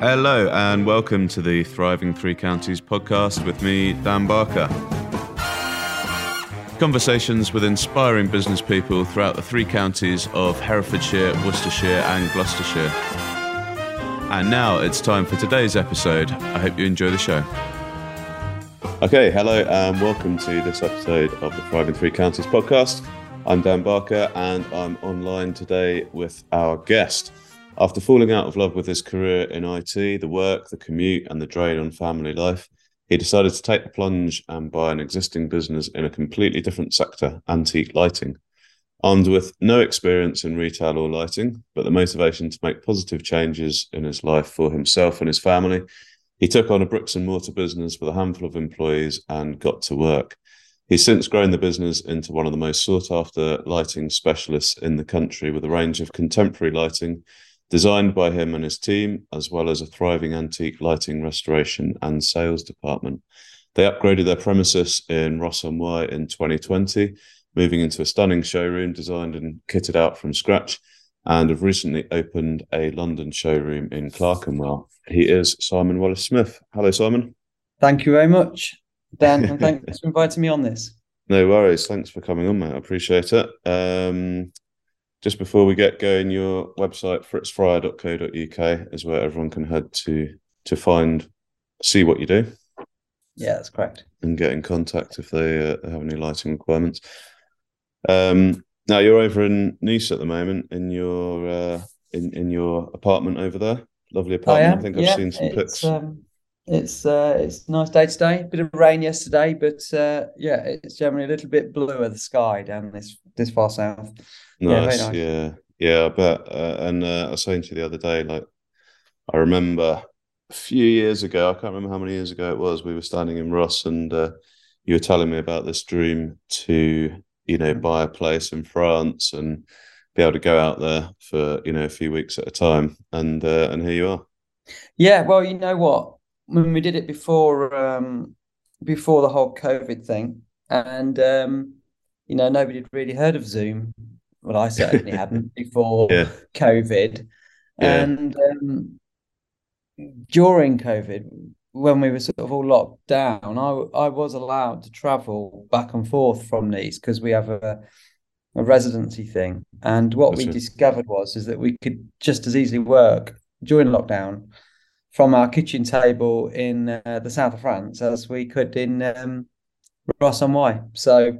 Hello, and welcome to the Thriving Three Counties podcast with me, Dan Barker. Conversations with inspiring business people throughout the three counties of Herefordshire, Worcestershire, and Gloucestershire. And now it's time for today's episode. I hope you enjoy the show. Okay, hello, and welcome to this episode of the Thriving Three Counties podcast. I'm Dan Barker, and I'm online today with our guest. After falling out of love with his career in IT, the work, the commute, and the drain on family life, he decided to take the plunge and buy an existing business in a completely different sector, antique lighting. Armed with no experience in retail or lighting, but the motivation to make positive changes in his life for himself and his family, he took on a bricks and mortar business with a handful of employees and got to work. He's since grown the business into one of the most sought after lighting specialists in the country with a range of contemporary lighting designed by him and his team, as well as a thriving antique lighting restoration and sales department. They upgraded their premises in Ross on Wye in 2020, moving into a stunning showroom designed and kitted out from scratch, and have recently opened a London showroom in Clerkenwell. He is Simon Wallace Smith. Hello, Simon. Thank you very much, Dan, and thanks for inviting me on this. No worries. Thanks for coming on, mate. I appreciate it. Um, just before we get going, your website fritzfryer.co.uk is where everyone can head to to find see what you do. Yeah, that's correct. And get in contact if they uh, have any lighting requirements. Um, now you're over in Nice at the moment in your uh, in in your apartment over there. Lovely apartment. I, I think I've yeah, seen some pics. Um, it's uh, it's nice day today. Bit of rain yesterday, but uh, yeah, it's generally a little bit bluer the sky down this this far south. Nice, yeah, nice. yeah, yeah. I bet. Uh, and uh, I was saying to you the other day, like I remember a few years ago. I can't remember how many years ago it was. We were standing in Ross, and uh, you were telling me about this dream to you know buy a place in France and be able to go out there for you know a few weeks at a time. And uh, and here you are. Yeah, well, you know what? When we did it before um, before the whole COVID thing, and um, you know nobody had really heard of Zoom well, I certainly hadn't before yeah. COVID. Yeah. And um, during COVID, when we were sort of all locked down, I I was allowed to travel back and forth from Nice because we have a a residency thing. And what That's we it. discovered was is that we could just as easily work during lockdown from our kitchen table in uh, the south of France as we could in um, Ross on Wye. So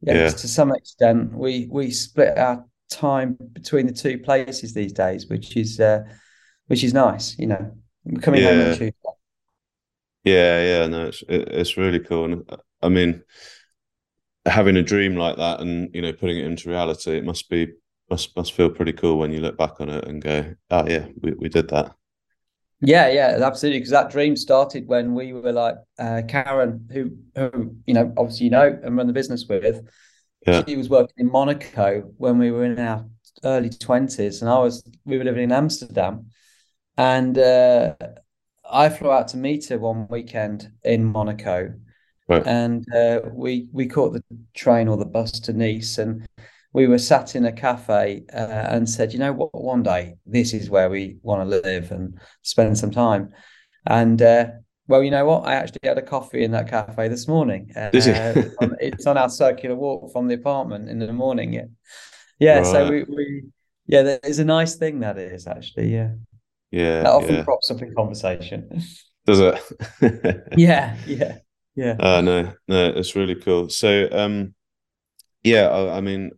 yeah, to some extent, we we split our time between the two places these days, which is uh, which is nice. You know, coming yeah. home on Tuesday. Yeah, yeah, no, it's it's really cool, and I mean, having a dream like that, and you know, putting it into reality, it must be must must feel pretty cool when you look back on it and go, oh yeah, we we did that. Yeah, yeah, absolutely. Because that dream started when we were like uh, Karen, who who you know obviously you know and run the business with. Yeah. She was working in Monaco when we were in our early twenties, and I was we were living in Amsterdam, and uh, I flew out to meet her one weekend in Monaco, right. and uh, we we caught the train or the bus to Nice, and we were sat in a cafe uh, and said, you know what, one day this is where we want to live and spend some time. And uh, well, you know what, I actually had a coffee in that cafe this morning. Uh, it's on our circular walk from the apartment in the morning. Yeah, yeah. Right. So we, we, yeah, it's a nice thing that is actually. Yeah, yeah. That often yeah. crops up in conversation. Does it? yeah, yeah, yeah. Uh, no, no, it's really cool. So, um, yeah, I, I mean,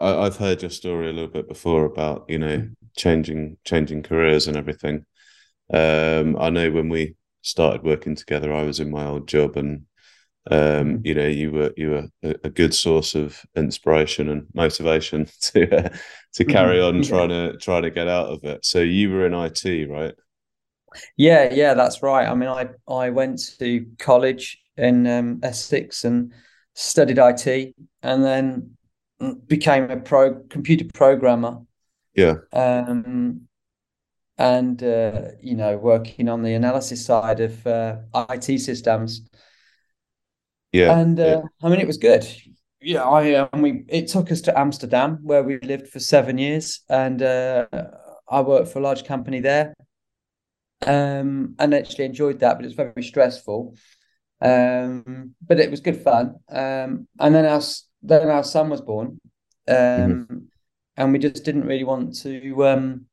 I, have heard your story a little bit before about you know changing changing careers and everything. Um, I know when we started working together, I was in my old job, and um, mm-hmm. you know you were you were a, a, good source of inspiration and motivation to uh, to carry on yeah. trying to trying to get out of it. So you were in IT, right? Yeah, yeah, that's right. I mean, I I went to college in um, Essex and studied IT, and then became a pro computer programmer. Yeah. Um, and uh, you know, working on the analysis side of uh, IT systems. Yeah. And uh, yeah. I mean, it was good. Yeah, I um, we it took us to Amsterdam where we lived for seven years, and uh, I worked for a large company there. um, and actually enjoyed that, but it was very stressful. Um, but it was good fun. Um, and then our then our son was born, um, mm-hmm. and we just didn't really want to um,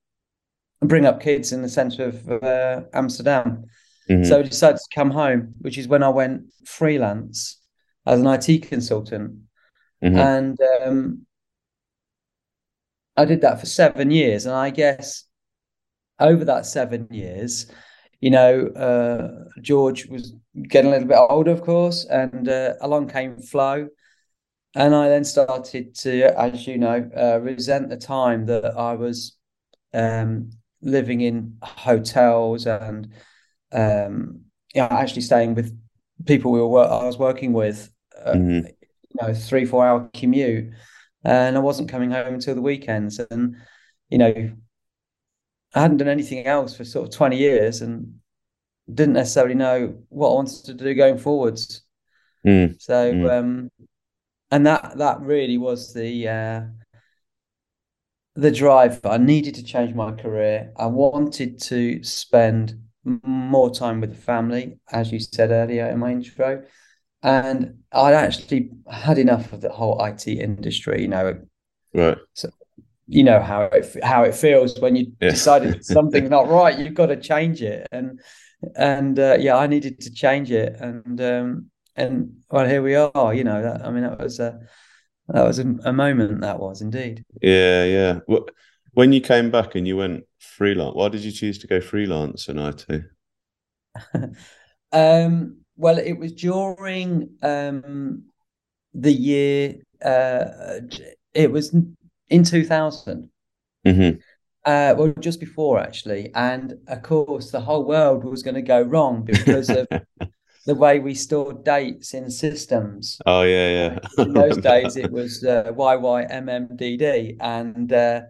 bring up kids in the centre of uh, Amsterdam. Mm-hmm. So we decided to come home, which is when I went freelance as an IT consultant, mm-hmm. and um, I did that for seven years. And I guess over that seven years, you know, uh, George was getting a little bit older, of course, and uh, along came Flo. And I then started to, as you know, uh, resent the time that I was um, living in hotels and, um, yeah, actually staying with people we were I was working with, uh, mm-hmm. you know, three four hour commute, and I wasn't coming home until the weekends, and you know, I hadn't done anything else for sort of 20 years and didn't necessarily know what I wanted to do going forwards. Mm. So, mm. Um, and that that really was the uh, the drive. I needed to change my career. I wanted to spend more time with the family, as you said earlier in my intro, and I'd actually had enough of the whole IT industry. You know, right? So you know how it how it feels when you yeah. decided something's not right. You've got to change it, and and uh, yeah, I needed to change it, and um, and well, here we are. You know, that, I mean, that was a that was a, a moment. That was indeed. Yeah, yeah. When you came back and you went freelance, why did you choose to go freelance in IT? um, well, it was during um, the year. Uh, it was in 2000. Mm-hmm. Uh, well, just before actually, and of course, the whole world was going to go wrong because of the way we stored dates in systems. Oh yeah, yeah. in those days, it was uh, YYMMDD, and uh,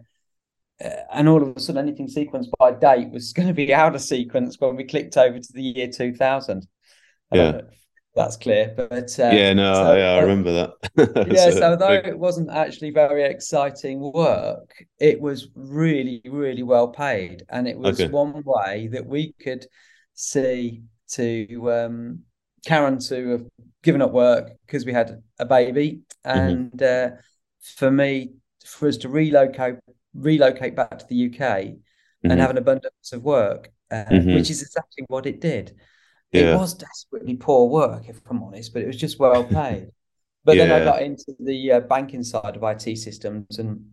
uh, and all of a sudden, anything sequenced by date was going to be out of sequence when we clicked over to the year 2000. Yeah that's clear. But uh, yeah, no, so, yeah, I remember that. yeah, so though big... it wasn't actually very exciting work, it was really, really well paid, and it was okay. one way that we could see to um, Karen to have given up work because we had a baby, mm-hmm. and mm-hmm. uh, for me, for us to relocate relocate back to the UK mm-hmm. and have an abundance of work, uh, mm-hmm. which is exactly what it did. Yeah. It was desperately poor work, if I'm honest, but it was just well paid. but yeah. then I got into the uh, banking side of IT systems and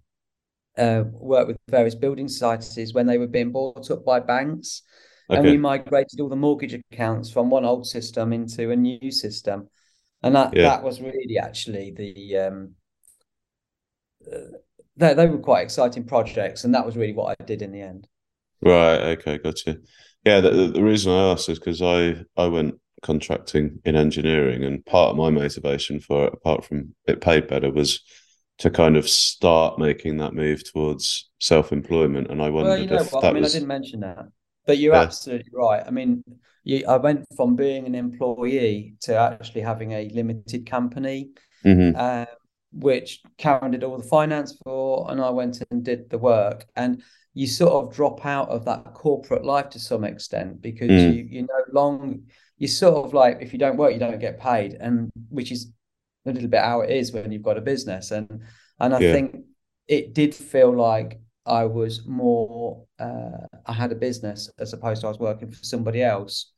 uh, worked with various building societies when they were being bought up by banks. Okay. And we migrated all the mortgage accounts from one old system into a new system. And that, yeah. that was really actually the um, uh, they, they were quite exciting projects, and that was really what I did in the end. Right. Okay. Gotcha. Yeah, the, the reason I asked is because I I went contracting in engineering, and part of my motivation for it, apart from it paid better, was to kind of start making that move towards self employment. And I wondered well, you know if what? that I mean, was... I didn't mention that, but you're yeah. absolutely right. I mean, you, I went from being an employee to actually having a limited company. Mm-hmm. Uh, which Karen did all the finance for, and I went and did the work. And you sort of drop out of that corporate life to some extent because mm. you you no long you sort of like if you don't work you don't get paid and which is a little bit how it is when you've got a business and and I yeah. think it did feel like I was more uh, I had a business as opposed to I was working for somebody else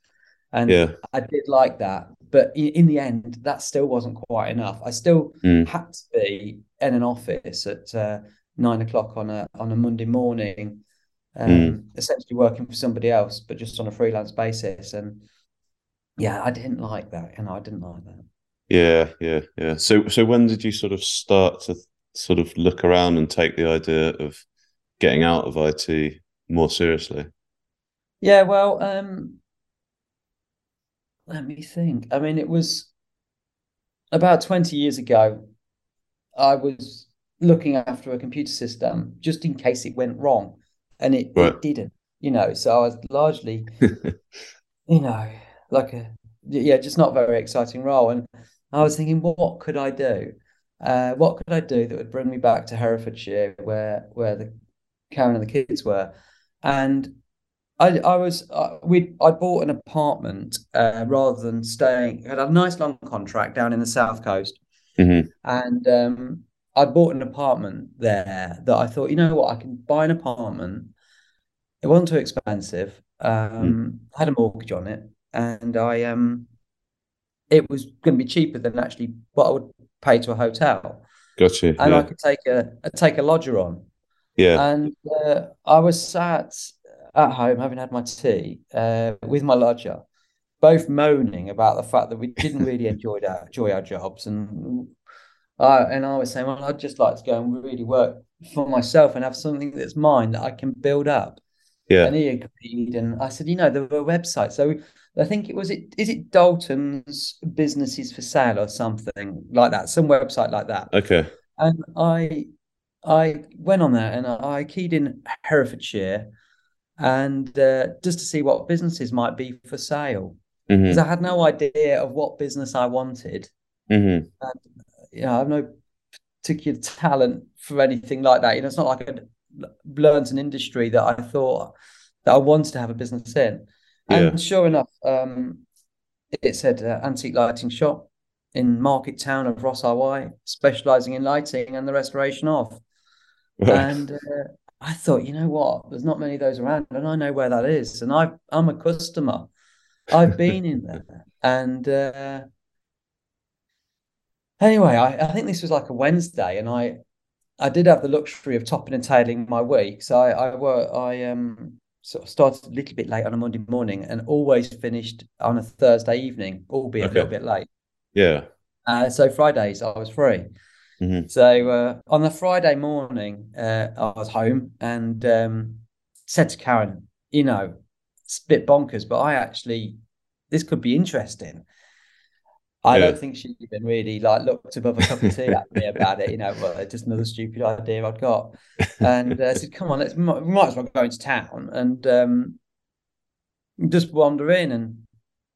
and yeah. I did like that but in the end that still wasn't quite enough I still mm. had to be in an office at uh, nine o'clock on a on a Monday morning, um, mm. essentially working for somebody else, but just on a freelance basis. And yeah, I didn't like that, and I didn't like that. Yeah, yeah, yeah. So, so when did you sort of start to sort of look around and take the idea of getting out of IT more seriously? Yeah, well, um, let me think. I mean, it was about 20 years ago. I was looking after a computer system just in case it went wrong, and it, right. it didn't. You know, so I was largely, you know, like a yeah, just not very exciting role. And I was thinking, what could I do? Uh, what could I do that would bring me back to Herefordshire, where where the Karen and the kids were? And I I was uh, we I bought an apartment uh, rather than staying. I had a nice long contract down in the south coast, Mhm. and um, I bought an apartment there that I thought, you know what, I can buy an apartment. It wasn't too expensive. Um, I had a mortgage on it, and I um, it was going to be cheaper than actually what I would pay to a hotel, Gotcha. and I could take a, a take a lodger on. Yeah. And uh, I was sat at home having had my tea uh, with my lodger, both moaning about the fact that we didn't really enjoy our enjoy our jobs, and I and I was saying, well, I'd just like to go and really work for myself and have something that's mine that I can build up. Yeah. And he agreed, and I said, you know, there were websites. So I think it was it is it Dalton's Businesses for Sale or something like that, some website like that. Okay. And I I went on there and I keyed in Herefordshire and uh, just to see what businesses might be for sale because I had no idea of what business I wanted. hmm You know, I have no particular talent for anything like that. You know, it's not like I'd learned an industry that I thought that I wanted to have a business in. Yeah. And sure enough, um, it said uh, antique lighting shop in Market Town of Ross RY, specializing in lighting and the restoration of. And uh, I thought, you know what? There's not many of those around, and I know where that is. And I, I'm a customer. I've been in there, and uh, anyway, I, I think this was like a Wednesday, and I, I did have the luxury of topping and tailing my week. So I, I were, I um sort of started a little bit late on a Monday morning, and always finished on a Thursday evening, albeit a little bit late. yeah. Uh, so Fridays I was free. Mhm. So uh, on the Friday morning, uh, I was home and um, said to Karen, you know, it's a bit bonkers, but I actually this could be interesting. I Yeah. don't think she even really like looked above a cup of tea at me about it. You know, well, just another stupid idea I'd got. And uh, I said, "Come on, let's we might we might as well go into town and um, just wander in and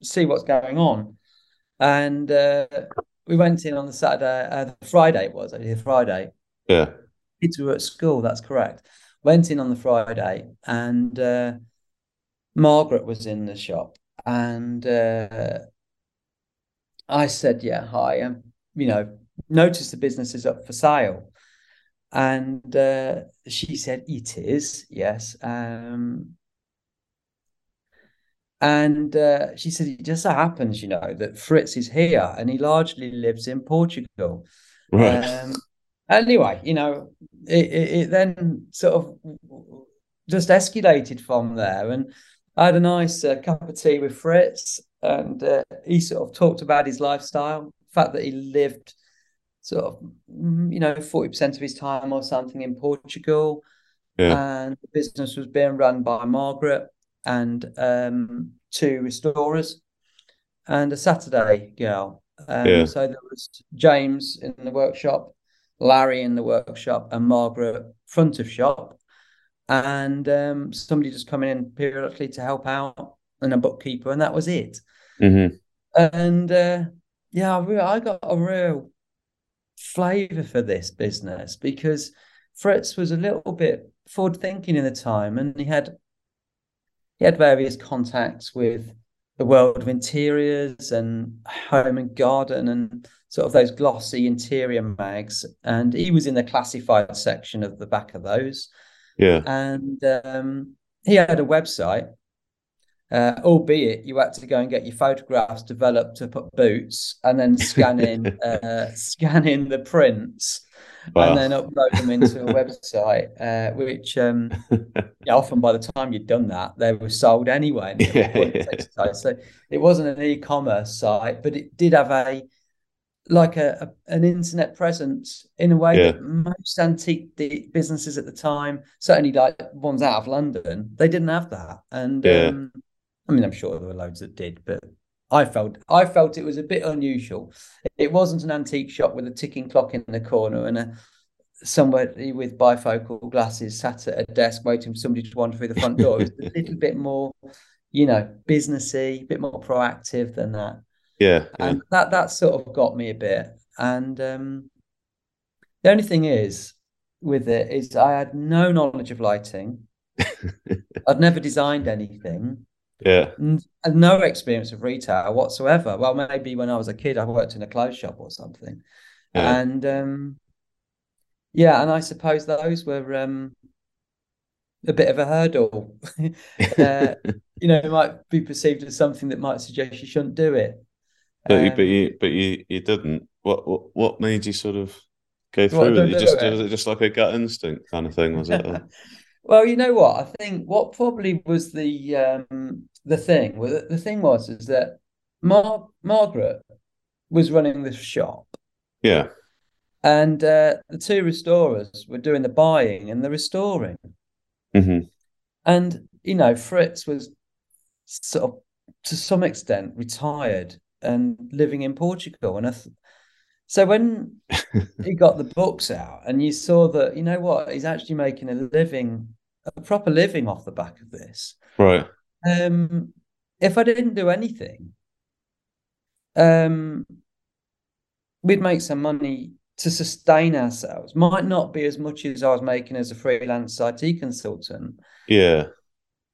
see what's going on." And uh, we went in on the Saturday, uh, the Friday it was, actually, Friday. Yeah. Kids were at school, that's correct. Went in on the Friday, and uh, Margaret was in the shop, and uh, I said, "Yeah, hi." And you know, notice the business is up for sale, and uh, she said, "It is, yes." Um, and uh, she said, "It just so happens, you know, that Fritz is here, and he largely lives in Portugal." Right. Um, anyway, you know, it, it, it then sort of just escalated from there. And I had a nice uh, cup of tea with Fritz, and uh, he sort of talked about his lifestyle, the fact that he lived sort of, mm, you know, 40% of his time or something in Portugal. yeah. And the business was being run by Margaret and um, two restorers and a Saturday girl. Um, Yeah. So there was James in the workshop, Larry in the workshop, and Margaret front of shop. And um, somebody just coming in periodically to help out, and a bookkeeper, and that was it. hmm And uh, yeah, I got a real flavor for this business because Fritz was a little bit forward thinking in the time, and he had he had various contacts with the world of interiors and home and garden and sort of those glossy interior mags. And he was in the classified section of the back of those. Yeah. And um, he had a website, uh, albeit you had to go and get your photographs developed to put boots and then scan in uh, scan in the prints Wow. and then upload them into a website, uh, which um, yeah, often by the time you'd done that, they were sold anyway. and it was a pointless exercise. So it wasn't an e-commerce site, but it did have a like a, a an internet presence in a way Yeah. that most antique businesses at the time, certainly like ones out of London, they didn't have that. And Yeah. um, I mean, I'm sure there were loads that did, but I felt I felt it was a bit unusual. It wasn't an antique shop with a ticking clock in the corner and a somebody with bifocal glasses sat at a desk waiting for somebody to wander through the front door. It was a little bit more, you know, businessy, a bit more proactive than that. Yeah. yeah. And that that sort of got me a bit. And um, the only thing is with it is I had no knowledge of lighting. I'd never designed anything. Yeah. And no experience of retail whatsoever. Well, maybe when I was a kid, I worked in a clothes shop or something. Yeah. And um, yeah, and I suppose those were um, a bit of a hurdle. uh, you know, it might be perceived as something that might suggest you shouldn't do it. But you, Um, but you, but you, you didn't. What, what, what made you sort of go through it? You just it? was it just like a gut instinct kind of thing? Was it? Well, you know what? I think what probably was the um, the thing. Well, the, the thing was is that Mar Margaret was running the shop, yeah. and uh, the two restorers were doing the buying and the restoring. hmm And you know, Fritz was sort of to some extent retired and living in Portugal. And I th so when he got the books out, and you saw that, you know what, he's actually making a living, a proper living off the back of this. Right. Um, if I didn't do anything, um, we'd make some money to sustain ourselves. Might not be as much as I was making as a freelance IT consultant, Yeah.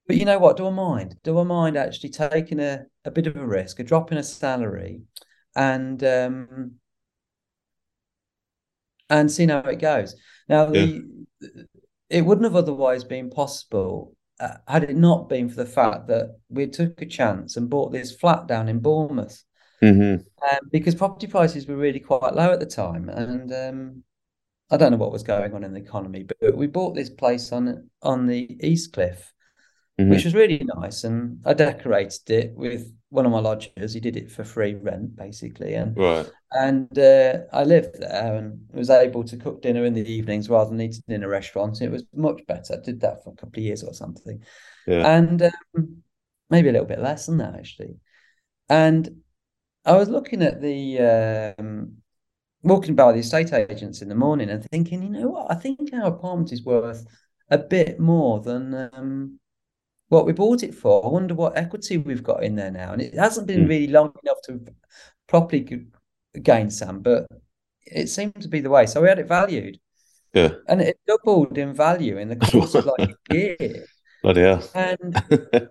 but you know what? Do I mind? Do I mind actually taking a, a bit of a risk, a drop in a salary, and um, and seeing how it goes? Now, the it wouldn't have otherwise been possible uh, had it not been for the fact that we took a chance and bought this flat down in Bournemouth hmm um, because property prices were really quite low at the time, and um, I don't know what was going on in the economy, but we bought this place on on the East Cliff hmm which was really nice. And I decorated it with one of my lodgers. He did it for free rent, basically. And Right. and uh, I lived there and was able to cook dinner in the evenings rather than eating in a restaurant. It was much better. I did that for a couple of years or something. Yeah. And um, maybe a little bit less than that, actually. And I was looking at the um, walking by the estate agents in the morning and thinking, you know what? I think our apartment is worth a bit more than um, what we bought it for. I wonder what equity we've got in there now. And it hasn't been Hmm. really long enough to properly gain some, but it seemed to be the way. So we had it valued, Yeah. and it doubled in value in the course of like a year. Bloody hell. And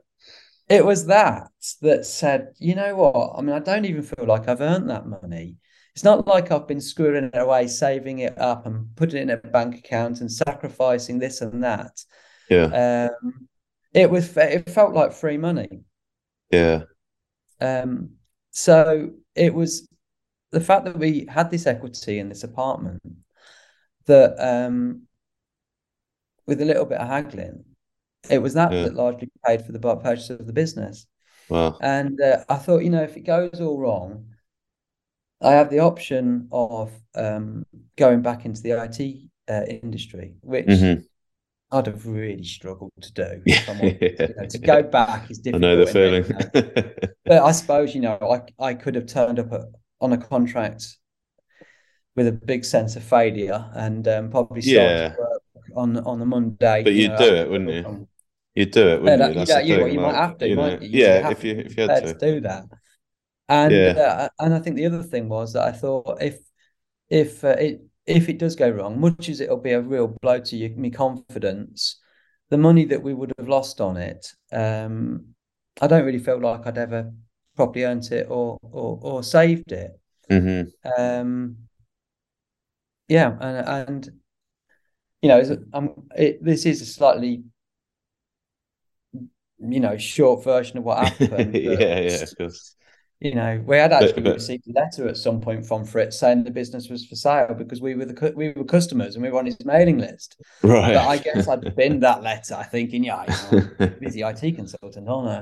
it was that that said, you know what? I mean, I don't even feel like I've earned that money. It's not like I've been screwing it away, saving it up and putting it in a bank account and sacrificing this and that. yeah. Um, it was it felt like free money. Yeah. Um, so it was the fact that we had this equity in this apartment that um, with a little bit of haggling, it was that Yeah. that largely paid for the purchase of the business. Wow. And uh, I thought, you know, if it goes all wrong, I have the option of um, going back into the IT uh, industry, which Mhm. I'd have really struggled to do. Yeah. if I'm honest. You know, to go back is difficult. I know the isn't it? feeling. You know? But I suppose, you know, I I could have turned up at, on a contract with a big sense of failure and um, probably started Yeah. work on on the Monday. But you you'd know, do it, wouldn't you? You'd do it, wouldn't Yeah, you? That's yeah, you, thing. you might have to, you know, you? Yeah, if you if you had to. to do that. And Yeah. uh, and I think the other thing was that I thought if if uh, it if it does go wrong, much as it'll be a real blow to you, me confidence, the money that we would have lost on it, um, I don't really feel like I'd ever properly earned it or or or saved it. hmm Um, yeah, and and you know, um, it, this is a slightly you know short version of what happened. yeah, yeah, of course. You know, we had actually but- received a letter at some point from Fritz saying the business was for sale because we were the we were customers and we were on his mailing list. Right. But I guess I'd binned that letter, thinking, yeah, you know, busy IT consultant, aren't I?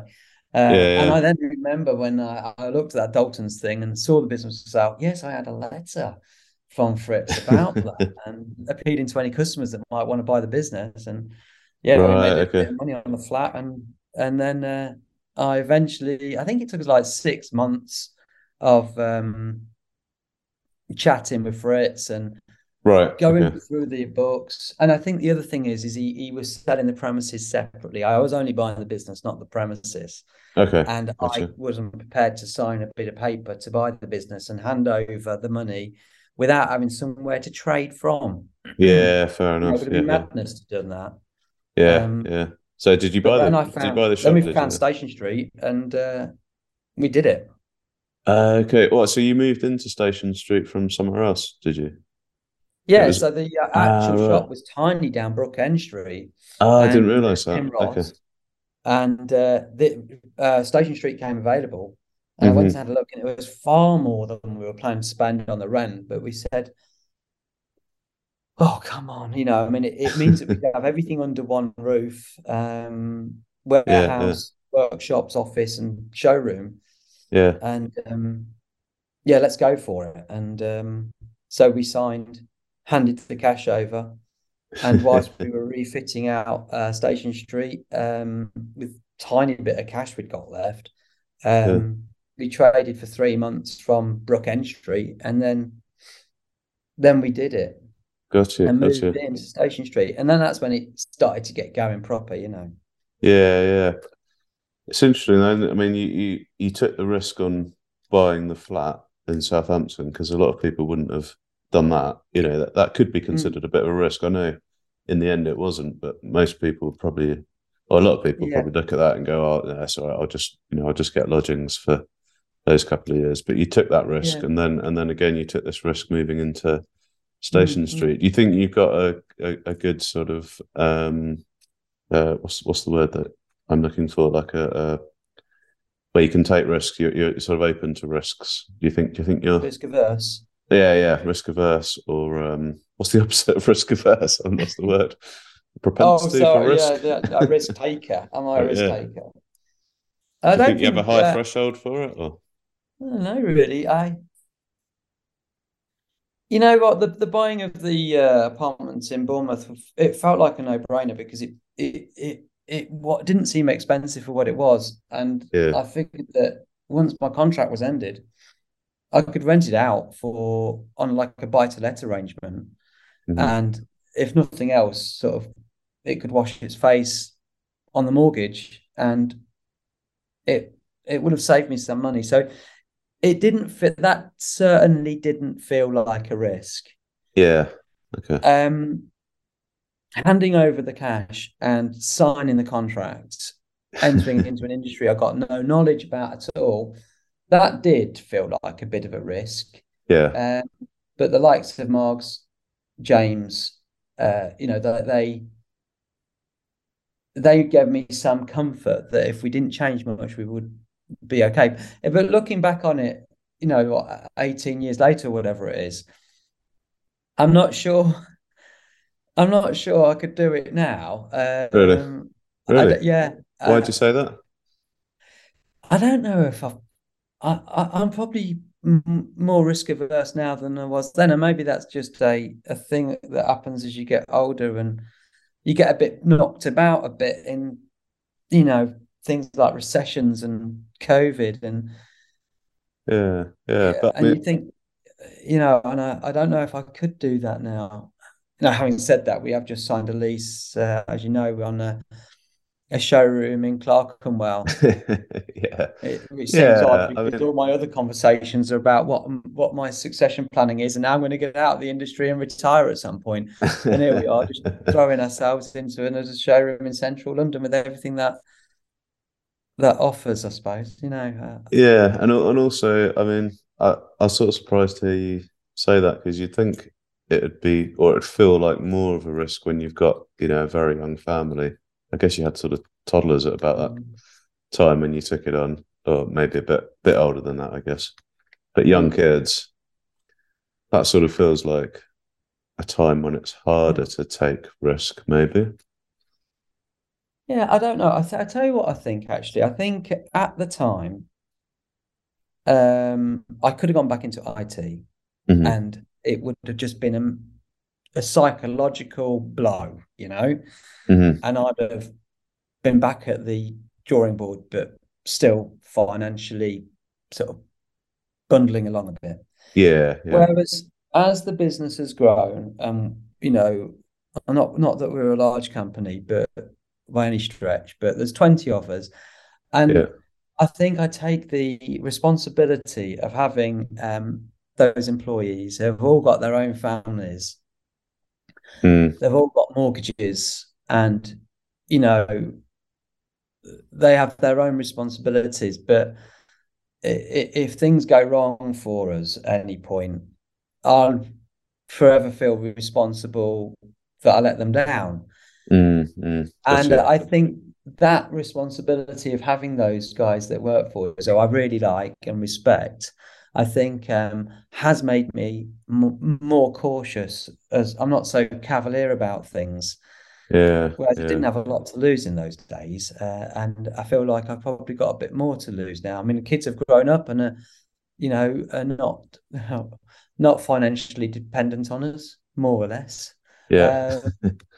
Uh, Yeah, And. I then remember when I, I looked at that Dalton's thing and saw the business was out. Yes, I had a letter from Fritz about that and appealing to any customers that might want to buy the business. And yeah, we Right, made a okay. bit of money on the flat, and and then uh, I eventually, I think it took us like six months of um, chatting with Fritz and Right. going okay. through the books. And I think the other thing is, is he he was selling the premises separately. I was only buying the business, not the premises, Okay. and I wasn't prepared to sign a bit of paper to buy the business and hand over the money without having somewhere to trade from. Yeah, fair know, it enough. would have Yeah, been yeah. madness to have done that. Yeah, Um, yeah. So did you buy But the? then I did you buy the shop? then we found? Station Street, and uh, we did it. Uh, okay. Well, so you moved into Station Street from somewhere else, did you? Yeah, was- so the uh, Ah, actual right. shop was tiny down Brook End Street, Oh, I didn't realise that. in Okay. And uh, the uh, Station Street came available. And I went and had a look, and it was far more than we were planning to spend on the rent. But we said, "Oh, come on!" You know, I mean, it, it means that we have everything under one roof: um, warehouse, workshops, office, and showroom. Yeah. And um, yeah, let's go for it. And um, so we signed, handed the cash over, and whilst we were refitting out uh, Station Street um, with tiny bit of cash we'd got left, um, we traded for three months from Brook End Street, and then then we did it Gotcha. and moved Gotcha. it into Station Street, and then that's when it started to get going proper, you know. Yeah, yeah. It's interesting. I mean, you, you you took the risk on buying the flat in Southampton because a lot of people wouldn't have done that. You know, that, that could be mm. considered a bit of a risk. I know in the end it wasn't, but most people probably, or a lot of people Yeah. probably look at that and go, "Oh, no, that's all right. I'll just, you know, I'll just get lodgings for those couple of years." But you took that risk, Yeah. and then and then again, you took this risk moving into Station Mhm. Street. Do you think you've got a, a, a good sort of um, uh, what's what's the word that I'm looking for? Like a, a where you can take risks. You're, you're sort of open to risks. Do you think? Do you think you're? Risk averse. Yeah, yeah. Risk averse, or um, what's the opposite of risk averse? And what's the word? Oh, Propensity for sorry, risk. yeah, yeah, a risk taker. Am I Oh, risk yeah. taker? Do I you don't think you have a high uh, threshold for it? Or I don't know really. I, you know what, the the buying of the uh, apartments in Bournemouth, it felt like a no-brainer because it it it it what didn't seem expensive for what it was, and Yeah. I figured that once my contract was ended, I could rent it out for on like a buy-to-let arrangement, Mhm. and if nothing else, sort of, it could wash its face on the mortgage, and it it would have saved me some money. So it didn't fit. That certainly didn't feel like a risk. yeah, okay, Um, handing over the cash and signing the contract, entering into an industry I got no knowledge about at all, that did feel like a bit of a risk. yeah, Um, but the likes of Margs, James, uh, you know, they, they they gave me some comfort that if we didn't change much, we would be okay. But looking back on it, you know, 18 years later, whatever it is, I'm not sure. I'm not sure I could do it now. Um, Really? Really? yeah. Why'd uh, you say that? I don't know if I've, I, I I'm probably m- more risk averse now than I was then, and maybe that's just a a thing that happens as you get older and you get a bit knocked about a bit in, you know, things like recessions and COVID and Yeah, yeah, but I and you think, you know, and I, I don't know if I could do that now. Now, having said that, we have just signed a lease, uh, as you know, on a, a showroom in Clerkenwell. yeah, It, which seems Yeah, odd I because mean- all my other conversations are about what what my succession planning is, and now I'm going to get out of the industry and retire at some point. And here we are, just throwing ourselves into another showroom in central London with everything that that offers, I suppose. You know, uh, Yeah, and and also, I mean, I I was sort of surprised to hear you say that because you'd think it'd be or it'd feel like more of a risk when you've got, you know, a very young family. I guess you had sort of toddlers at about that um, time when you took it on, or maybe a bit bit older than that, I guess. But young kids, that sort of feels like a time when it's harder to take risk, maybe. Yeah, I don't know. I, th- I tell you what I think. Actually, I think at the time, um, I could have gone back into IT. Mhm. and it would have just been a, a psychological blow, you know, Mhm. and I'd have been back at the drawing board, but still financially sort of bundling along a bit. Yeah, yeah, Whereas as the business has grown, um, you know, not not that we're a large company, but by any stretch, but there's 20 of us. And yeah, I think I take the responsibility of having um, those employees who have all got their own families. Mm, They've all got mortgages, and you know they have their own responsibilities, but if things go wrong for us at any point, I'll forever feel responsible that I let them down. Mm, mm, and I think that responsibility of having those guys that work for us, so I really like and respect, I think um, has made me m- more cautious as I'm not so cavalier about things. Yeah. Whereas yeah. I didn't have a lot to lose in those days. Uh, and I feel like I've probably got a bit more to lose now. I mean, the kids have grown up and, are, you know, are not, not financially dependent on us, more or less. Yeah. Uh,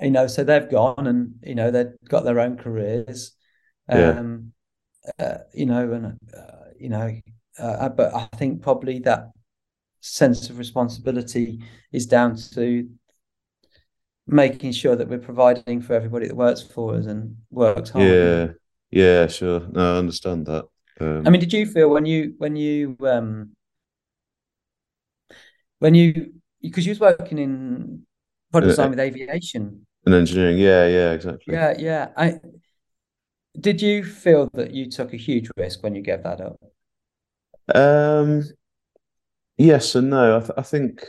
you know, so they've gone and, you know, they've got their own careers. Um, yeah. Uh, you know, and, uh, you know, uh, but I think probably that sense of responsibility is down to making sure that we're providing for everybody that works for us and works hard. Yeah, yeah, sure. No, I understand that. Um, I mean, did you feel when you when you um when you because you was working in product design with aviation and engineering? Yeah, yeah, exactly. Yeah, yeah. I did you feel that you took a huge risk when you gave that up? Um, yes and no. I, th- I think,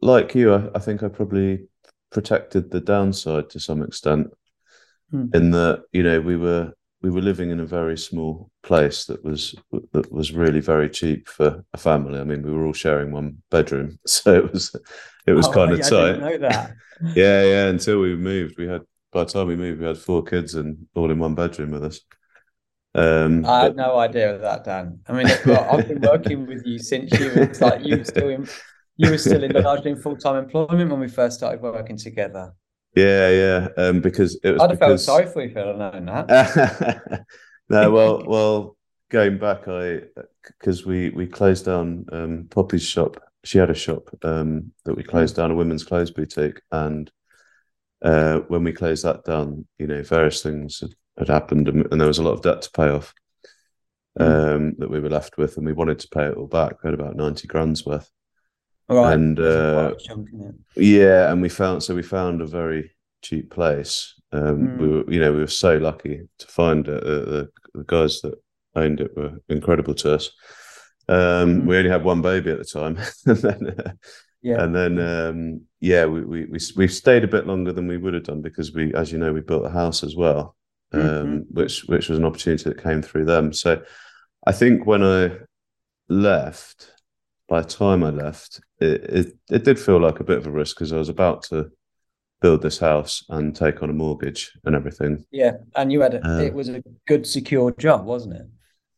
like you, I, I think I probably protected the downside to some extent mm. in that you know we were we were living in a very small place that was that was really very cheap for a family. I mean, we were all sharing one bedroom, so it was it was oh, kind of yeah, tight. know that. yeah, yeah. Until we moved, we had by the time we moved, we had four kids and all in one bedroom with us. Um, I had no idea of that, Dan. I mean, I've been working with you since you were like you were still in you were still in largely in full time employment when we first started working together. Yeah, yeah. Um, because it was. I'd have because... felt sorry for you if I'd known that. no, well, well, going back, I because we we closed down um, Poppy's shop. She had a shop um, that we closed down, a women's clothes boutique, and uh, when we closed that down, you know, various things had, had happened, and, and, there was a lot of debt to pay off hmm. um, mm. that we were left with, and we wanted to pay it all back. We had about ninety grand's worth. Right. And uh, yeah, and we found so we found a very cheap place. Um, mm. We were, you know, we were so lucky to find it. Uh, the, the guys that owned it were incredible to us. Um, mm. We only had one baby at the time, and then, uh, yeah, and then um, yeah, we, we we we stayed a bit longer than we would have done because we, as you know, we built a house as well, um, mm-hmm. which which was an opportunity that came through them. So, I think when I left, by the time I left, it, it, it did feel like a bit of a risk because I was about to build this house and take on a mortgage and everything. Yeah, and you had a, uh, it was a good secure job, wasn't it?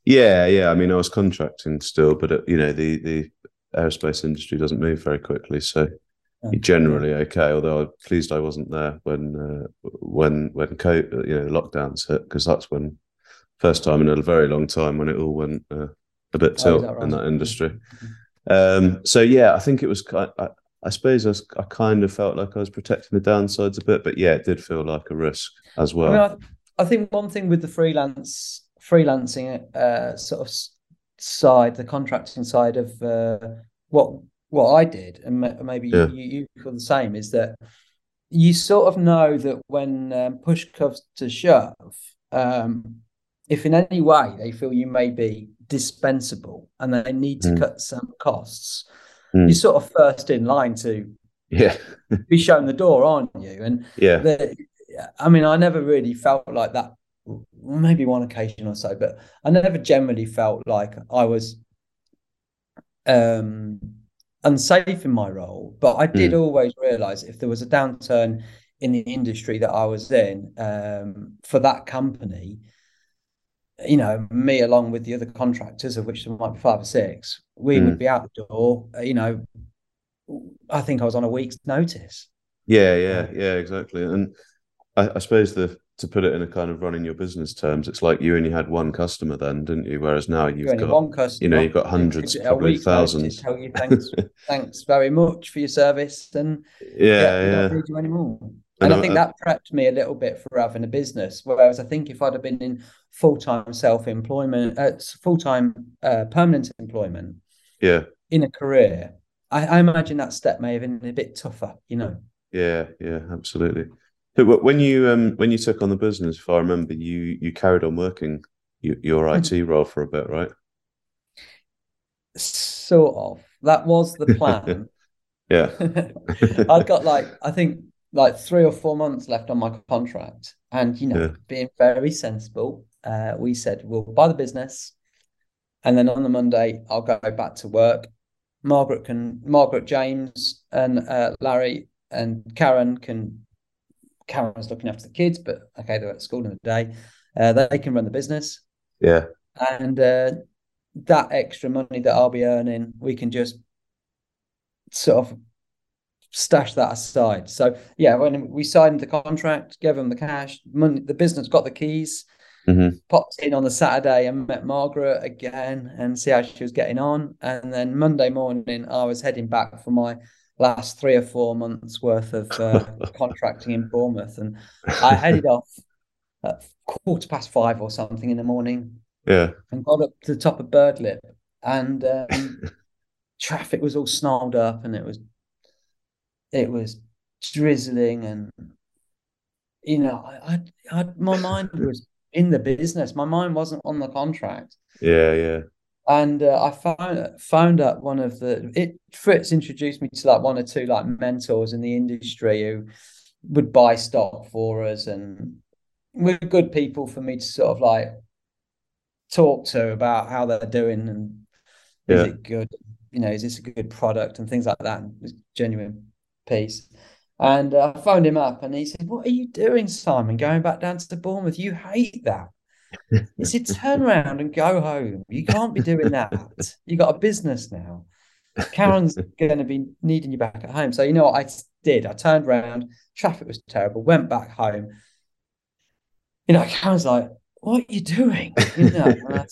Yeah, yeah. I mean, I was contracting still, but it, you know, the the aerospace industry doesn't move very quickly, so you're generally okay. Although I'm pleased I wasn't there when uh, when when COVID, you know lockdowns hit because that's when first time in a very long time when it all went uh, a bit oh, tilt oh, right? in that industry. Mm-hmm. Um, so yeah, I think it was. I, I suppose I, was, I, kind of felt like I was protecting the downsides a bit, but yeah, it did feel like a risk as well. I, mean, I, I think one thing with the freelance freelancing uh, sort of side, the contracting side of uh, what what I did, and maybe yeah. you, you feel the same, is that you sort of know that when um, push comes to shove, um, if in any way they feel you may be dispensable and they need to mm. cut some costs, mm. you're sort of first in line to yeah be shown the door, aren't you? And yeah, the, I mean, I never really felt like that. Maybe one occasion or so, but I never generally felt like I was um, unsafe in my role. But I did mm. always realize if there was a downturn in the industry that I was in um, for that company, you know, me along with the other contractors, of which there might be five or six, we mm. would be out the door. You know, I think I was on a week's notice. Yeah, yeah, yeah, exactly. And I, I suppose the to put it in a kind of running your business terms, it's like you only had one customer then, didn't you? Whereas now you've you got one customer. You know, you've got hundreds, probably thousands. Tell you thanks, thanks very much for your service, and yeah, yeah, yeah. don't need you anymore. And, I think that prepped me a little bit for having a business. Whereas I think if I'd have been in full time self employment, uh, full time uh, permanent employment, yeah, in a career, I, I, imagine that step may have been a bit tougher. You know. Yeah, yeah, absolutely. But when you um when you took on the business, if I remember, you you carried on working your, your IT role for a bit, right? Sort of. That was the plan. yeah. I'd got like I think like three or four months left on my contract, and you know, yeah. being very sensible, uh, we said we'll buy the business, and then on the Monday I'll go back to work. Margaret can Margaret James and uh, Larry and Karen can Karen's looking after the kids, but okay, they're at school in the day. Uh, they can run the business. Yeah. And uh, that extra money that I'll be earning, we can just sort of stash that aside. So yeah, when we signed the contract, gave them the cash, money, the business got the keys. Mm-hmm. Popped in on the Saturday and met Margaret again and see how she was getting on. And then Monday morning, I was heading back for my last three or four months worth of uh, contracting in Bournemouth, and I headed off at quarter past five or something in the morning. Yeah, and got up to the top of Birdlip, and um, traffic was all snarled up, and it was it was drizzling, and you know, I, I, I my mind was in the business. My mind wasn't on the contract. Yeah, yeah and uh, I found found out one of the it Fritz introduced me to like one or two like mentors in the industry who would buy stock for us and were good people for me to sort of like talk to about how they're doing and yeah. is it good you know is this a good product and things like that it's genuine piece and uh, I phoned him up and he said what are you doing Simon going back down to Bournemouth you hate that he said, turn around and go home. You can't be doing that. You got a business now. Karen's going to be needing you back at home. So you know what I did? I turned around. Traffic was terrible. Went back home. You know, Karen's like, "What are you doing?" You know, I,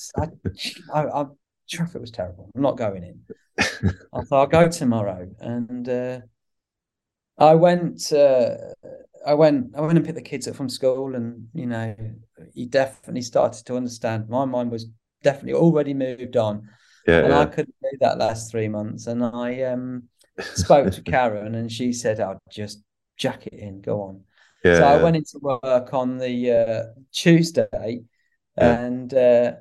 I, I, traffic was terrible. I'm not going in. I thought I'll go tomorrow, and uh, I went. Uh, I went I went and picked the kids up from school and you know he definitely started to understand. My mind was definitely already moved on. Yeah, and yeah. I couldn't do that last three months. And I um spoke to Karen and she said I'll just jack it in go on. Yeah, so I went into work on the uh, Tuesday and uh,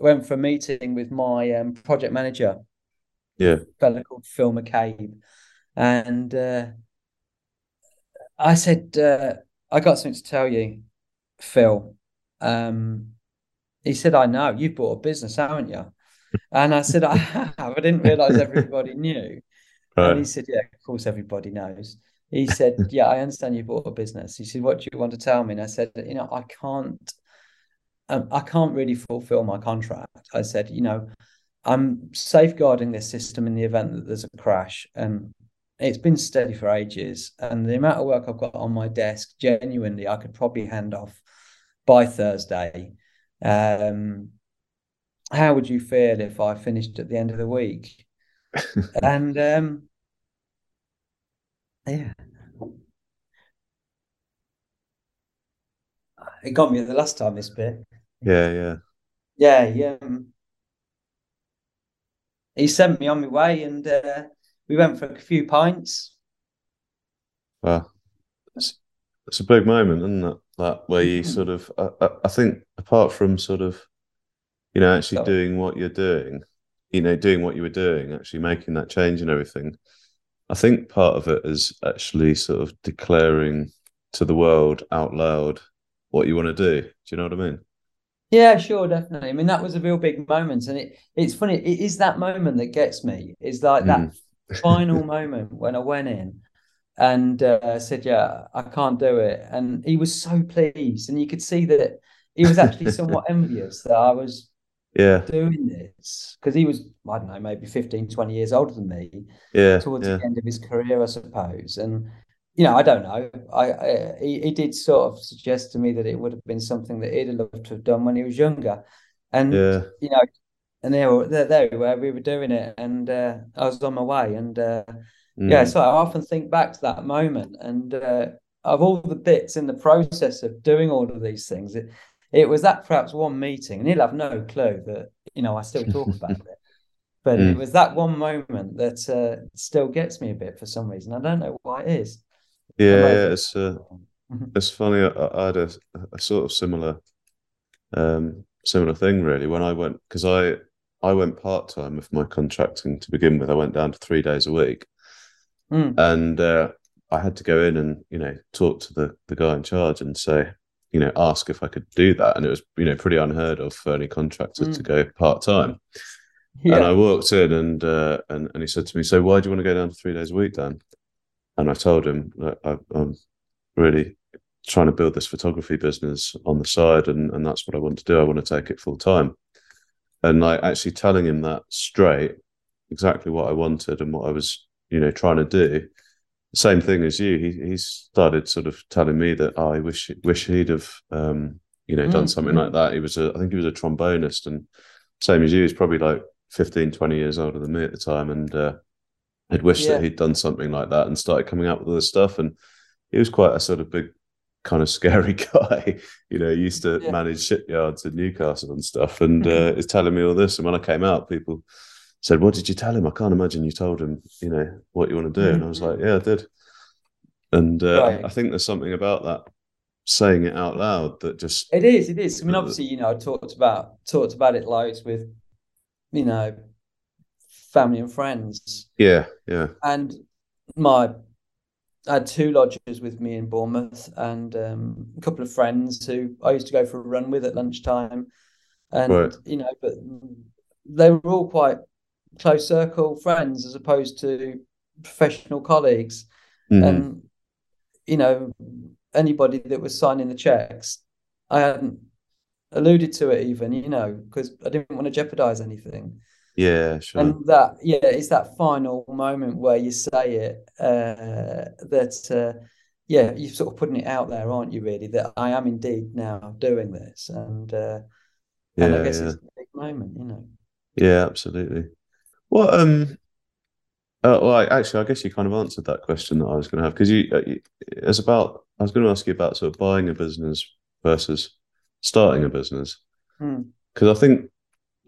went for a meeting with my um, project manager. Yeah. Fellow called Phil McCabe. And uh, I said, uh, I got something to tell you, Phil. Um, he said, I know you've bought a business, haven't you? And I said, I have. I didn't realize everybody knew. Right. And he said, Yeah, of course, everybody knows. He said, Yeah, I understand you bought a business. He said, What do you want to tell me? And I said, You know, I can't, um, I can't really fulfill my contract. I said, You know, I'm safeguarding this system in the event that there's a crash. And it's been steady for ages, and the amount of work I've got on my desk, genuinely, I could probably hand off by Thursday. Um, how would you feel if I finished at the end of the week? and um, yeah, it got me the last time this bit. Yeah, yeah, yeah. Yeah, he sent me on my way, and uh, we went for a few pints. Wow, it's, it's a big moment, isn't it? That where you mm-hmm. sort of, I, I think, apart from sort of, you know, actually doing what you're doing, you know, doing what you were doing, actually making that change and everything. I think part of it is actually sort of declaring to the world out loud what you want to do. Do you know what I mean? Yeah, sure, definitely. I mean, that was a real big moment, and it it's funny. It is that moment that gets me. It's like mm. that final moment when I went in and uh, said, "Yeah, I can't do it," and he was so pleased, and you could see that he was actually somewhat envious that I was yeah doing this because he was I don't know maybe 15, 20 years older than me. Yeah, towards yeah. the end of his career, I suppose, and you know, I don't know. I, I he, he did sort of suggest to me that it would have been something that he'd have loved to have done when he was younger, and yeah. you know, and they were there, there we were, we were doing it, and uh, I was on my way, and uh, mm. yeah, so I often think back to that moment, and uh, of all the bits in the process of doing all of these things, it it was that perhaps one meeting, and he'll have no clue that you know I still talk about it, but mm. it was that one moment that uh, still gets me a bit for some reason. I don't know why it is. Yeah, it's uh, Mhm. it's funny. I, I had a, a sort of similar, um, similar thing really when I went because I I went part time with my contracting to begin with. I went down to three days a week, Mm. and uh, I had to go in and you know talk to the the guy in charge and say you know ask if I could do that, and it was you know pretty unheard of for any contractor to Mm. go part time. And I walked in and uh, and and he said to me, "So why do you want to go down to three days a week, Dan?" And I told him that I, I'm really trying to build this photography business on the side, and and that's what I want to do. I want to take it full time. And like actually telling him that straight, exactly what I wanted and what I was, you know, trying to do. Same thing as you. He he started sort of telling me that oh, I wish wish he'd have um, you know done Mm, something like that. He was a I think he was a trombonist and same as you. He's probably like 15, 20 years older than me at the time, and uh, I'd wished Yeah. that he'd done something like that and started coming out with this stuff. And he was quite a sort of big, kind of scary guy. you know, used to Yeah. manage shipyards in Newcastle and stuff, and uh, he's telling me all this. And when I came out, people said, "What did you tell him?" I can't imagine you told him, you know, what you want to do. And I was like, "Yeah, I did." And uh, Right. I think there's something about that saying it out loud that just It is, it is. I mean, obviously, you know, I talked about talked about it loads with, you know, family and friends. yeah, yeah, And my I had two lodgers with me in Bournemouth and um, a couple of friends who I used to go for a run with at lunchtime. And Right. you know, but they were all quite close circle friends as opposed to professional colleagues. Mhm. And you know, anybody that was signing the checks, I hadn't alluded to it even, you know, because I didn't want to jeopardize anything. Yeah, sure, And that, yeah, it's that final moment where you say it, uh, that, uh, yeah, you're sort of putting it out there, aren't you, really, that I am indeed now doing this. And, uh, and I yeah, guess yeah. it's a big moment, you know. Yeah, absolutely. Well, um uh, well, I, actually, I guess you kind of answered that question that I was going to have because you, uh, you it's about I was going to ask you about sort of buying a business versus starting a business Hmm. because I think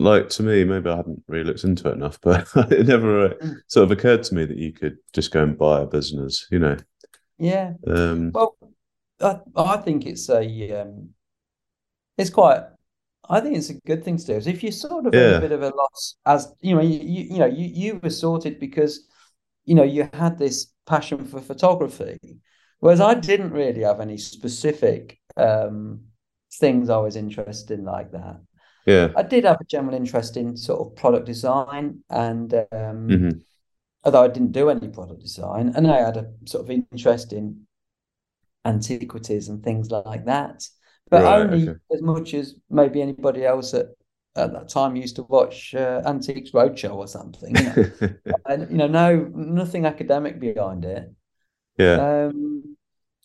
like to me maybe I hadn't really looked into it enough, but it never uh, Mm. sort of occurred to me that you could just go and buy a business, you know. Yeah. Um, Well, I, I think it's a, um, it's quite, I think it's a good thing to do. Is if you're sort of in Yeah. a bit of a loss, as you know, you, you, you know, you, you were sorted because, you know, you had this passion for photography, whereas I didn't really have any specific um, things I was interested in like that. Yeah. I did have a general interest in sort of product design, and um, Mhm. although I didn't do any product design, and I had a sort of interest in antiquities and things like that, but Right, only okay. as much as maybe anybody else at, at that time used to watch uh, Antiques Roadshow or something. You know? and you know, no, nothing academic behind it. Yeah. Um,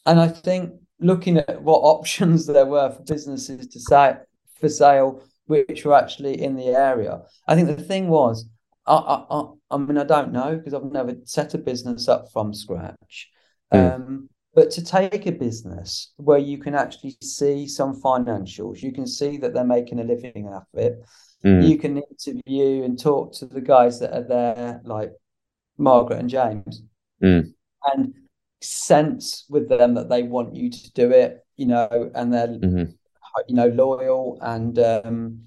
and I think looking at what options there were for businesses to say for sale, which were actually in the area, I think the thing was, I, I, I, I mean, I don't know because I've never set a business up from scratch. Mm. Um, but to take a business where you can actually see some financials, you can see that they're making a living out of it. Mm. You can interview and talk to the guys that are there, like Margaret and James, Mm. and sense with them that they want you to do it, you know, and they're Mhm. You know loyal and um,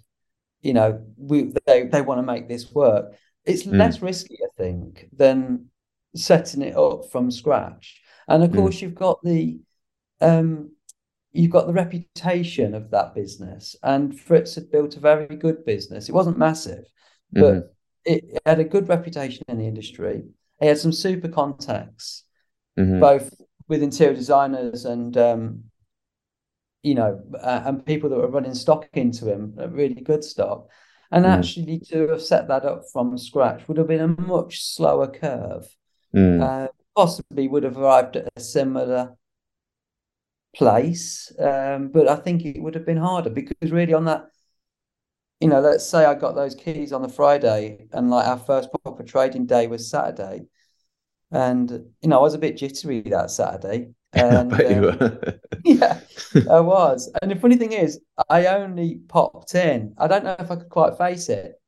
you know we they they want to make this work. It's Mm. less risky, I think, than setting it up from scratch. And of Mm. course, you've got the um, you've got the reputation of that business. And Fritz had built a very good business. It wasn't massive, but Mhm. it had a good reputation in the industry. He had some super contacts, Mhm. both with interior designers and um, you know, uh, and people that were running stock into him, really good stock. And Mm. actually, to have set that up from scratch would have been a much slower curve. Mm. Uh, possibly would have arrived at a similar place, um, but I think it would have been harder because really on that, you know, let's say I got those keys on the Friday and like our first proper trading day was Saturday, and you know I was a bit jittery that Saturday, and you um, yeah, I was. And the funny thing is, I only popped in. I don't know if I could quite face it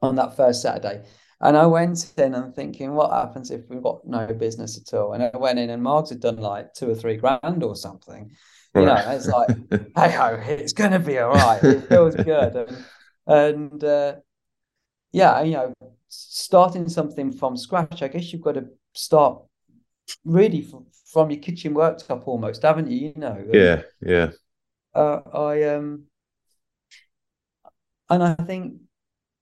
on that first Saturday. And I went in and thinking, what happens if we've got no business at all? And I went in and Margs had done like two or three grand or something. You know, it's like, hey ho, it's going to be all right. It feels good. And, and uh, yeah, you know, starting something from scratch, I guess you've got to start really from, from your kitchen worktop almost, haven't you? You know. Yeah, yeah. Uh, I um, and I think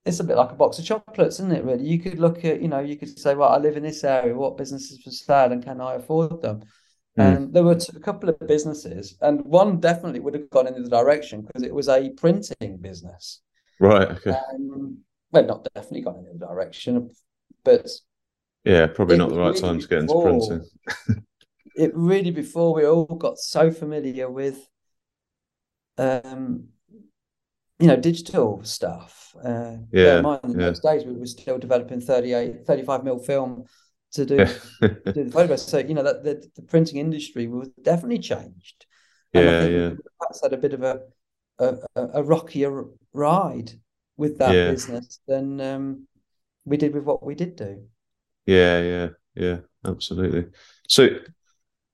it's a bit like a box of chocolates, isn't it? Really, you could look at, you know, you could say, well, I live in this area. What businesses for sale, and can I afford them? Mm. And there were a couple of businesses, and one definitely would have gone in the direction because it was a printing business. Right. Okay. Um, well, not definitely gone in the direction, but yeah, probably not the right really time to get into printing. it really before we all got so familiar with, um, you know, digital stuff. Uh, yeah, in yeah. those days we were still developing 38, 35 mil film to do, do the photographs. So you know that the, the printing industry was definitely changed. And yeah, yeah. That's had a bit of a a, a rockier ride with that yeah. business than um, we did with what we did do. Yeah, yeah, yeah, absolutely. So,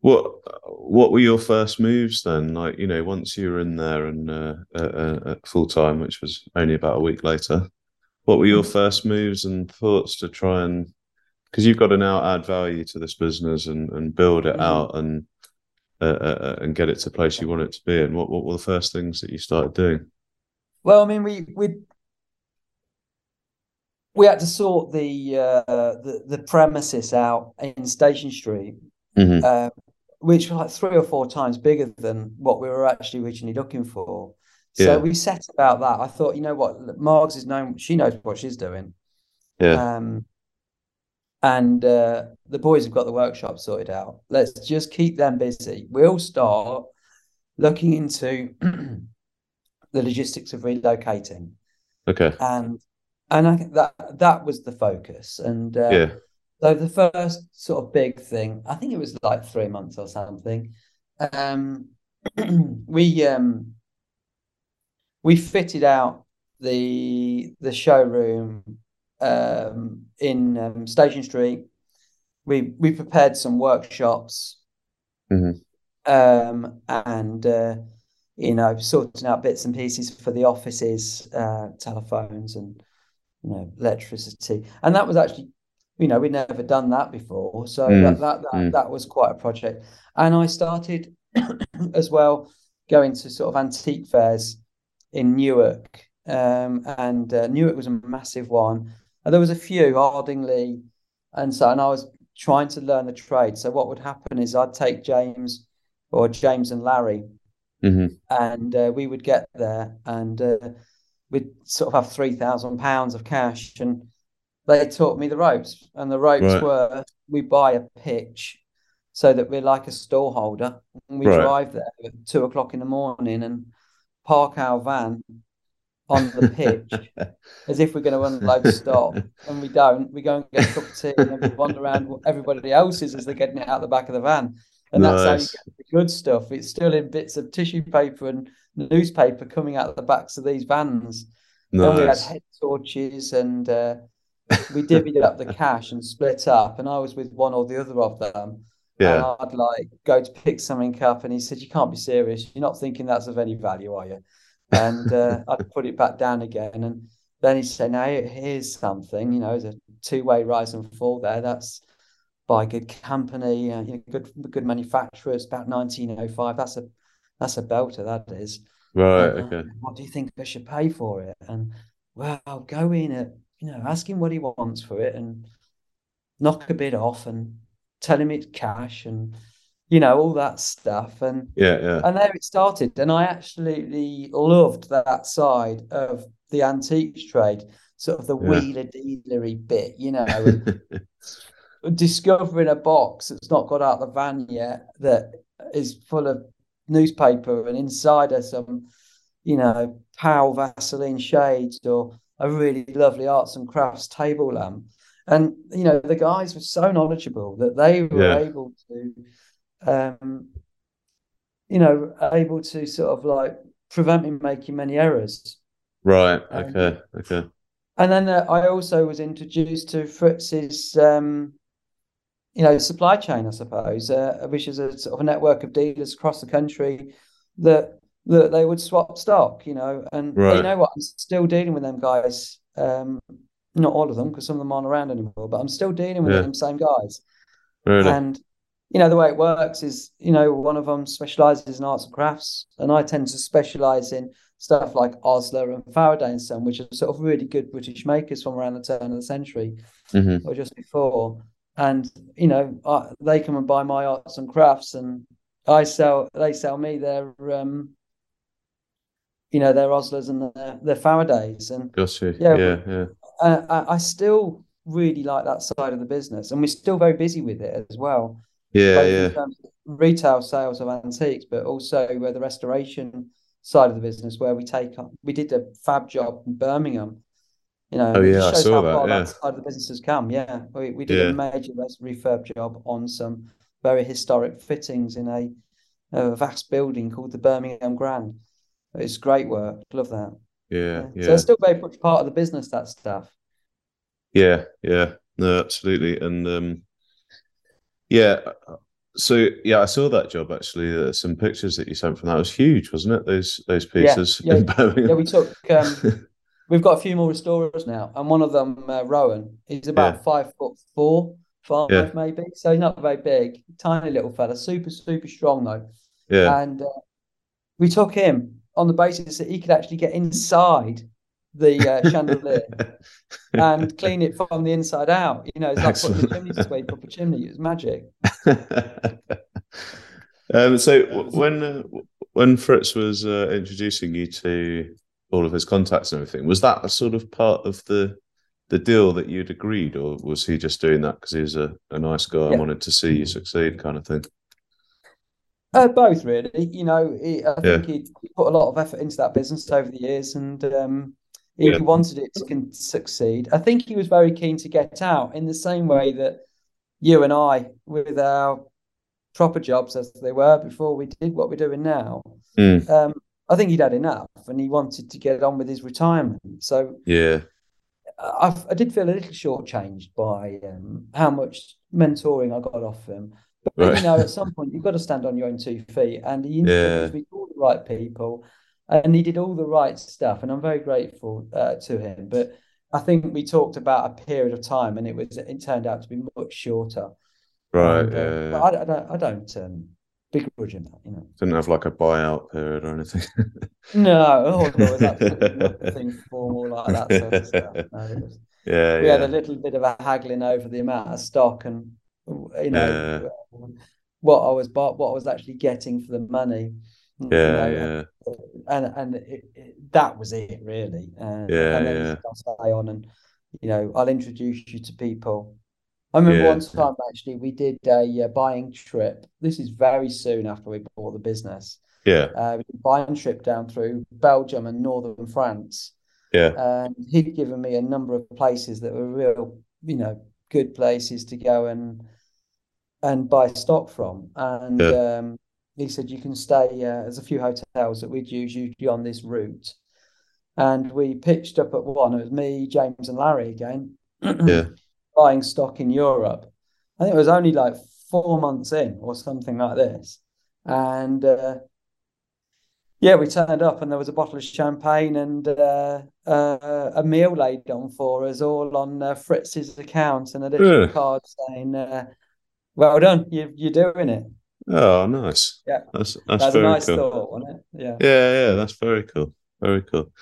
what what were your first moves then? Like, you know, once you were in there and uh, uh, full time, which was only about a week later, what were your mm. first moves and thoughts to try and because you've got to now add value to this business and and build it mm-hmm. out and uh, uh, uh, and get it to the place you want it to be. And what what were the first things that you started doing? Well, I mean, we we we had to sort the uh, the, the premises out in Station Street, mm-hmm. uh, which was like three or four times bigger than what we were actually originally looking for. So yeah. we set about that. I thought, you know what, Margs is known; she knows what she's doing. Yeah. Um, and uh, the boys have got the workshop sorted out. Let's just keep them busy. We'll start looking into the logistics of relocating. Okay. And and I think that that was the focus. And uh, yeah. So the first sort of big thing, I think it was like three months or something. Um, we um, we fitted out the the showroom um, in um, Station Street. We we prepared some workshops, mm-hmm. um, and uh, you know sorting out bits and pieces for the offices, uh, telephones, and you know, electricity. And that was actually, you know, we'd never done that before. So mm. that, that, that, mm. that was quite a project. And I started as well going to sort of antique fairs in Newark. Um, and uh, Newark was a massive one. And there was a few, Ardingly. And so, and I was trying to learn the trade. So what would happen is I'd take James or James and Larry, mm-hmm. and uh, we would get there and uh, we'd sort of have three thousand pounds of cash, and they taught me the ropes. And the ropes right. were we buy a pitch so that we're like a store holder, and we right. drive there at two o'clock in the morning and park our van on the pitch as if we're going to unload stock, and we don't. We go and get a cup of tea and we wander around what everybody else is as they're getting it out the back of the van. And that's how you get the good stuff. It's still in bits of tissue paper and newspaper coming out of the backs of these vans. Nice. And we had head torches and uh, we divvied up the cash and split up. And I was with one or the other of them. Yeah. And I'd like go to pick something up, and he said, "You can't be serious. You're not thinking that's of any value, are you?" And uh, I'd put it back down again, and then he said, "Now here's something. You know, there's a two-way rise and fall there. That's by a good company, uh, you know, good good manufacturer. It's about 1905. That's a that's a belter. That is. Right. And, uh, okay. what do you think I should pay for it? And well, go in at you know, ask him what he wants for it, and knock a bit off, and tell him it's cash, and you know all that stuff. And yeah, yeah. And there it started, and I absolutely loved that side of the antiques trade, sort of the yeah. wheeler dealery bit, you know. discovering a box that's not got out the van yet that is full of newspaper and inside are some, you know, Powell Vaseline shades or a really lovely arts and crafts table lamp. And you know, the guys were so knowledgeable that they were yeah. able to um you know, able to sort of like prevent me making many errors. Right. Okay. Um, okay. and then uh, I also was introduced to Fritz's, um, you know, supply chain, I suppose, uh, which is a sort of a network of dealers across the country that that they would swap stock, you know, and Right. you know what, I'm still dealing with them guys. Um, not all of them because some of them aren't around anymore, but I'm still dealing with Yeah. them same guys. Really? And you know, the way it works is, you know, one of them specializes in arts and crafts, and I tend to specialize in stuff like Osler and Faraday and Son, which are sort of really good British makers from around the turn of the century hmm or just before. And you know, I, they come and buy my arts and crafts, and I sell. They sell me their, um, you know, their Oslers and their, their Faradays, and. Yeah, Yeah, yeah. I, I still really like that side of the business, and we're still very busy with it as well Yeah, both yeah. in terms of retail sales of antiques, but also where the restoration side of the business, where we take up, we did a fab job in Birmingham. You know, Oh, yeah, I saw how that, far yeah. that side of the business has come. Yeah, we, we did Yeah. a major refurb job on some very historic fittings in a, a vast building called the Birmingham Grand. It's great work. Love that. Yeah, So yeah. it's still very much part of the business, that stuff. Yeah, yeah. No, absolutely. And um yeah, so yeah, I saw that job actually. Uh, some pictures that you sent from that It was huge, wasn't it? Those those Yeah, pieces yeah, in Birmingham. Yeah, we took um, We've got a few more restorers now, and one of them, uh, Rowan, he's about Yeah. five foot four, five Yeah. maybe. So he's not very big, tiny little fella, super, super strong though. Yeah. And uh, we took him on the basis that he could actually get inside the uh, chandelier and clean it from the inside out. You know, it's like putting a Excellent. chimney sweep up a chimney. It was magic. um, so w- when uh, when Fritz was uh, introducing you to all of his contacts and everything, was that a sort of part of the the deal that you'd agreed, or was he just doing that because he was a, a nice guy and wanted to see you succeed, kind of thing? Uh, both really. You know, he, I Yeah. think he put a lot of effort into that business over the years, and um, he Yeah. wanted it to con- succeed. I think he was very keen to get out in the same way that you and I, with our proper jobs as they were before we did what we're doing now. Mm, Um, I think he'd had enough, and he wanted to get on with his retirement. So yeah, I, I did feel a little shortchanged by um, how much mentoring I got off him. But Right. you know, at some point you've got to stand on your own two feet, and he Yeah. introduced me to all the right people, and he did all the right stuff, and I'm very grateful uh, to him. But I think we talked about a period of time, and it was it turned out to be much shorter. right. And, uh, yeah, but I, I don't I don't um, him that, you know. Didn't have like a buyout period or anything. No, oh, absolutely nothing formal like that sort of stuff. No, was, yeah, we yeah, had a little bit of a haggling over the amount of stock and you know Yeah. what I was bought, what I was actually getting for the money. you yeah, know, yeah, and and it, it, that was it really. And, Yeah, and then yeah. I'll stay on and you know I'll introduce you to people. I remember Yeah. one time actually we did a uh, buying trip. This is very soon after we bought the business. yeah, Uh, we did a buying trip down through Belgium and northern France yeah, and he'd given me a number of places that were real, you know, good places to go and and buy stock from. And Yeah. um, he said you can stay. Uh, there's a few hotels that we'd use usually on this route, and we pitched up at one. It was me, James, and Larry again, yeah, buying stock in Europe. I think it was only like four months in or something like this, and. Uh, yeah, we turned up and there was a bottle of champagne and uh, uh, a meal laid on for us, all on uh, Fritz's account, and a little Yeah. card saying, uh, "Well done, you, you're doing it." Oh, nice. Yeah. That's that's That's a very nice cool. thought, wasn't it? Yeah. Yeah, yeah, that's very cool. Very cool.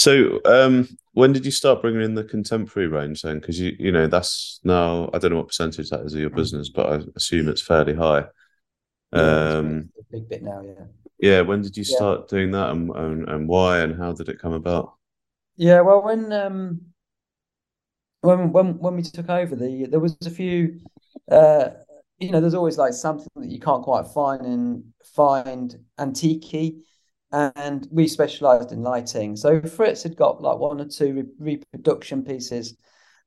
So, um, when did you start bringing in the contemporary range then? Because you, you know, that's now I don't know what percentage that is of your business, but I assume it's fairly high. Yeah, Um, a big bit now. Yeah. yeah. When did you Yeah. start doing that, and, and and why, and how did it come about? Yeah, well, when um when when when we took over, the there was a few uh you know, there's always like something that you can't quite find and find antique and we specialized in lighting. So Fritz had got like one or two re reproduction pieces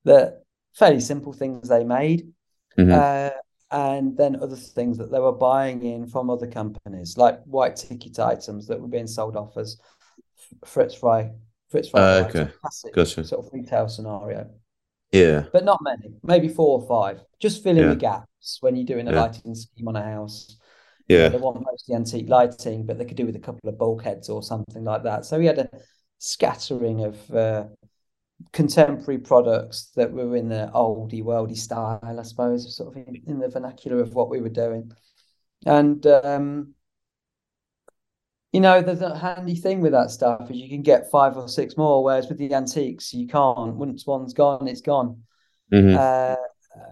that fairly simple things they made. Mhm. Uh, and then other things that they were buying in from other companies, like white ticket items that were being sold off as Fritz Fry Fritz Uh, Fragile, okay. classic Gotcha. sort of retail scenario, Yeah. but not many, maybe four or five, just filling Yeah. the gaps when you're doing a Yeah. lighting scheme on a house. Yeah. they want mostly antique lighting, but they could do with a couple of bulkheads or something like that. So we had a scattering of uh, contemporary products that were in the oldie worldy style, I suppose, sort of in, in the vernacular of what we were doing. And um, you know, the, the handy thing with that stuff is you can get five or six more, whereas with the antiques you can't. Once one's gone, it's gone. hmm Uh,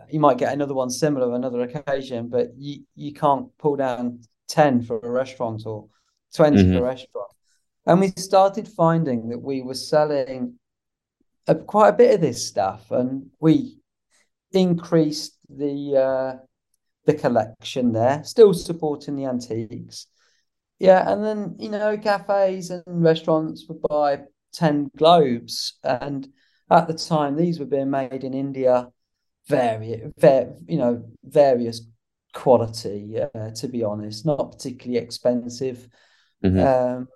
you might get another one similar another occasion, but you you can't pull down ten for a restaurant or 20 Mhm. for a restaurant. And we started finding that we were selling a, quite a bit of this stuff, and we increased the uh, the collection there, still supporting the antiques. Yeah, and then you know, cafes and restaurants would buy 10 globes, and at the time these were being made in India, very, you know, various quality, uh, to be honest, not particularly expensive. hmm Um,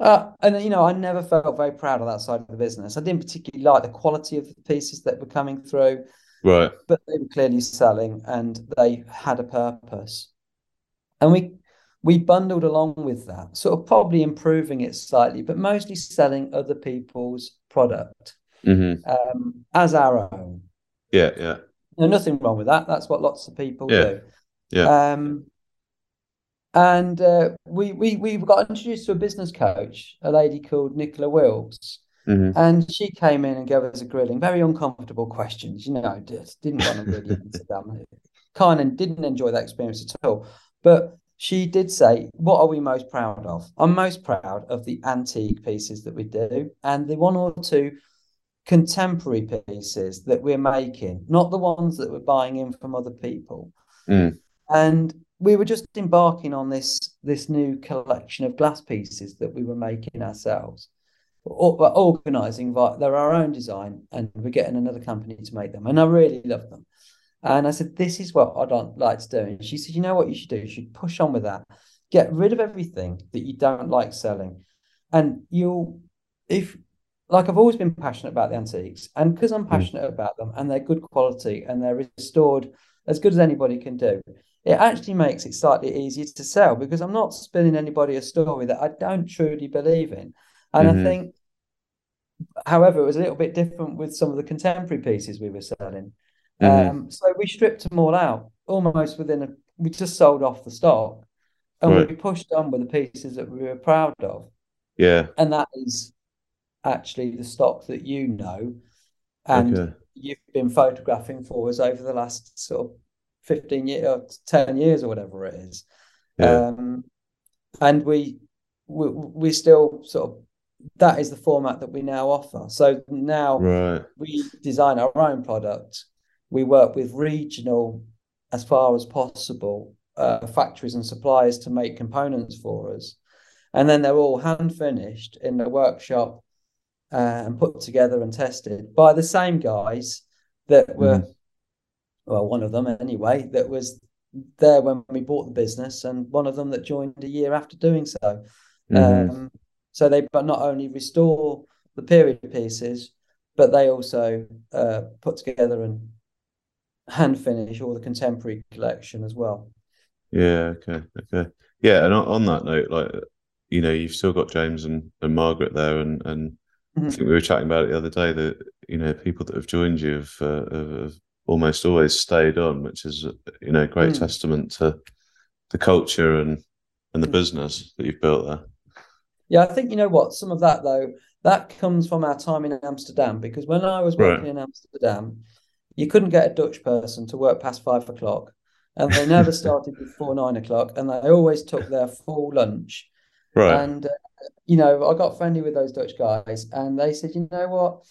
uh, and you know, I never felt very proud of that side of the business. I didn't particularly like the quality of the pieces that were coming through, Right. but they were clearly selling and they had a purpose. And we we bundled along with that, sort of probably improving it slightly, but mostly selling other people's product hmm um, as our own. Yeah. Yeah. No, nothing wrong with that. That's what lots of people Yeah. do. Yeah. Um, and uh, we we we got introduced to a business coach, a lady called Nicola Wills, hmm and she came in and gave us a grilling, very uncomfortable questions. You know, just didn't want to really answer them. Kind of didn't enjoy that experience at all. But she did say, "What are we most proud of?" I'm most proud of the antique pieces that we do, and the one or two contemporary pieces that we're making, not the ones that we're buying in from other people. Mm. And we were just embarking on this this new collection of glass pieces that we were making ourselves, or, or organizing. vi- They're our own design, and we're getting another company to make them. And I really love them. And I said, "This is what I'd like to do." And she said, "You know what you should do? You should push on with that. Get rid of everything that you don't like selling, and you'll if." Like I've always been passionate about the antiques, and because I'm passionate about them, and they're good quality, and they're restored as good as anybody can do, it actually makes it slightly easier to sell because I'm not spinning anybody a story that I don't truly believe in. And Mhm. I think, however, it was a little bit different with some of the contemporary pieces we were selling. Mhm. Um, so we stripped them all out almost within a, we just sold off the stock and Right. we pushed on with the pieces that we were proud of. Yeah. And that is actually the stock that you know and Okay. you've been photographing for us over the last sort of 15 years or 10 years or whatever it is. Yeah. Um, and we, we we still sort of that is the format that we now offer. So now Right. we design our own product. We work with regional, as far as possible, uh, factories and suppliers to make components for us, and then they're all hand finished in the workshop uh, and put together and tested by the same guys that were, well, one of them anyway, that was there when we bought the business, and one of them that joined a year after doing so. Mhm. Um, so they but not only restore the period pieces, but they also uh, put together and hand finish all the contemporary collection as well. Yeah, okay, okay. Yeah, and on, on that note, like you know, you've still got James and, and Margaret there, and and I Mhm. think we were chatting about it the other day that you know people that have joined you have, uh, have, have almost always stayed on, which is you know a great Mm. testament to the culture and and the Mm. business that you've built there. Yeah, I think you know what, some of that though, that comes from our time in Amsterdam because when I was working Right. in Amsterdam, you couldn't get a Dutch person to work past five o'clock, and they never started before nine o'clock, and they always took their full lunch. Right. And uh, you know, I got friendly with those Dutch guys, and they said, you know what?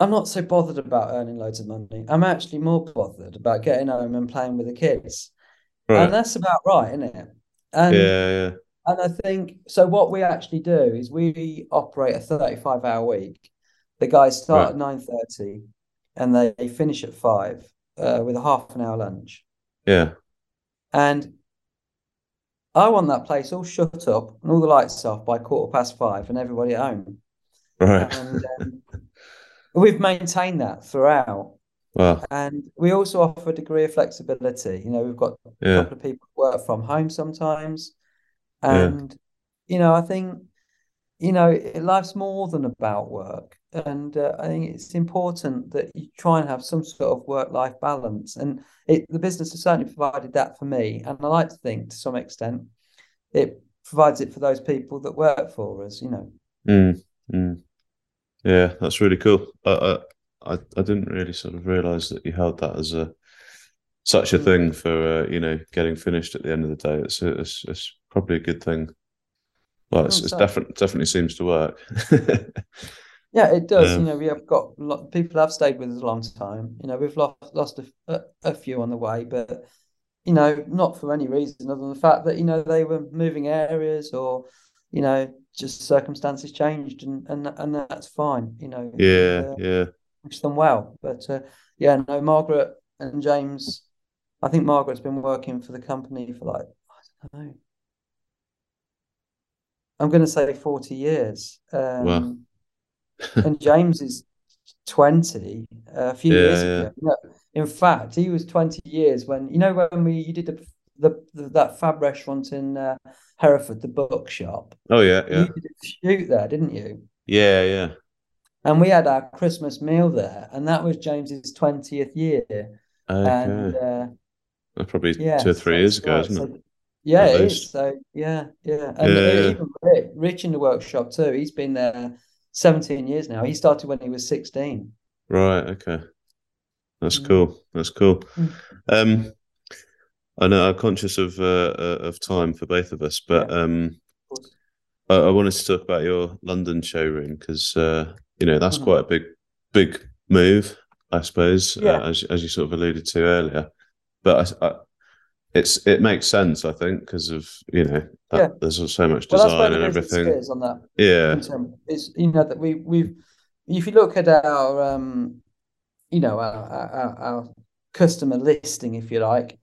I'm not so bothered about earning loads of money. I'm actually more bothered about getting home and playing with the kids. Right. And that's about right, isn't it? And Yeah, yeah. and I think so. What we actually do is we operate a 35 hour week. The guys start Right. at 9:30 and they finish at five uh, with a half an hour lunch. Yeah. And I want that place all shut up and all the lights off by quarter past five and everybody at home. Right. And um, we've maintained that throughout. Wow. And we also offer a degree of flexibility. You know, we've got a couple of people work from home sometimes. Yeah. And, you know, I think, you know, life's more than about work. And uh, I think it's important that you try and have some sort of work-life balance. And it, the business has certainly provided that for me. And I like to think to some extent it provides it for those people that work for us, you know. Mm, mm. Yeah, that's really cool. I, I, I I didn't really sort of realize that you held that as a such a Mm. thing for uh, you know getting finished at the end of the day. It's it's, it's probably a good thing. Well, it's, Mm, it's definitely definitely seems to work. Yeah, it does. Um, You know, we have got people have stayed with us a long time. You know, we've lost lost a, a, a few on the way, but you know, not for any reason other than the fact that you know they were moving areas or you know just circumstances changed and and and that's fine. You know, yeah, uh, yeah, wish them well. But uh, yeah, no, Margaret and James. I think Margaret's been working for the company for like I don't know. I'm going to say 40 years. Um, Wow. and James is 20 uh, a few Yeah, years yeah. ago. In fact, he was 20 years when you know when we you did the the, the that fab restaurant in uh, Hereford, the bookshop. Oh yeah, yeah, You did shoot there, didn't you? yeah, yeah. And we had our Christmas meal there, and that was James's 20th year. And Okay, uh, That's probably yeah, two or three so years ago, isn't So, it? Yeah, it is. So yeah, yeah. And Yeah, uh, even Rich, Rich in the workshop too. He's been there 17 years now. He started when he was 16. Right. Okay. That's Mm. cool. That's cool. Mm. Um, I know I'm conscious of uh, uh, of time for both of us, but Yeah. um, I, I wanted to talk about your London showroom because uh, you know that's Mhm. quite a big big move, I suppose, Yeah. uh, as as you sort of alluded to earlier. But I, I, it's it makes sense, I think, because of you know that Yeah. there's so much Well, design the and everything. on that. Yeah, is you know that we we've if you look at our um you know our our, our customer listing if you like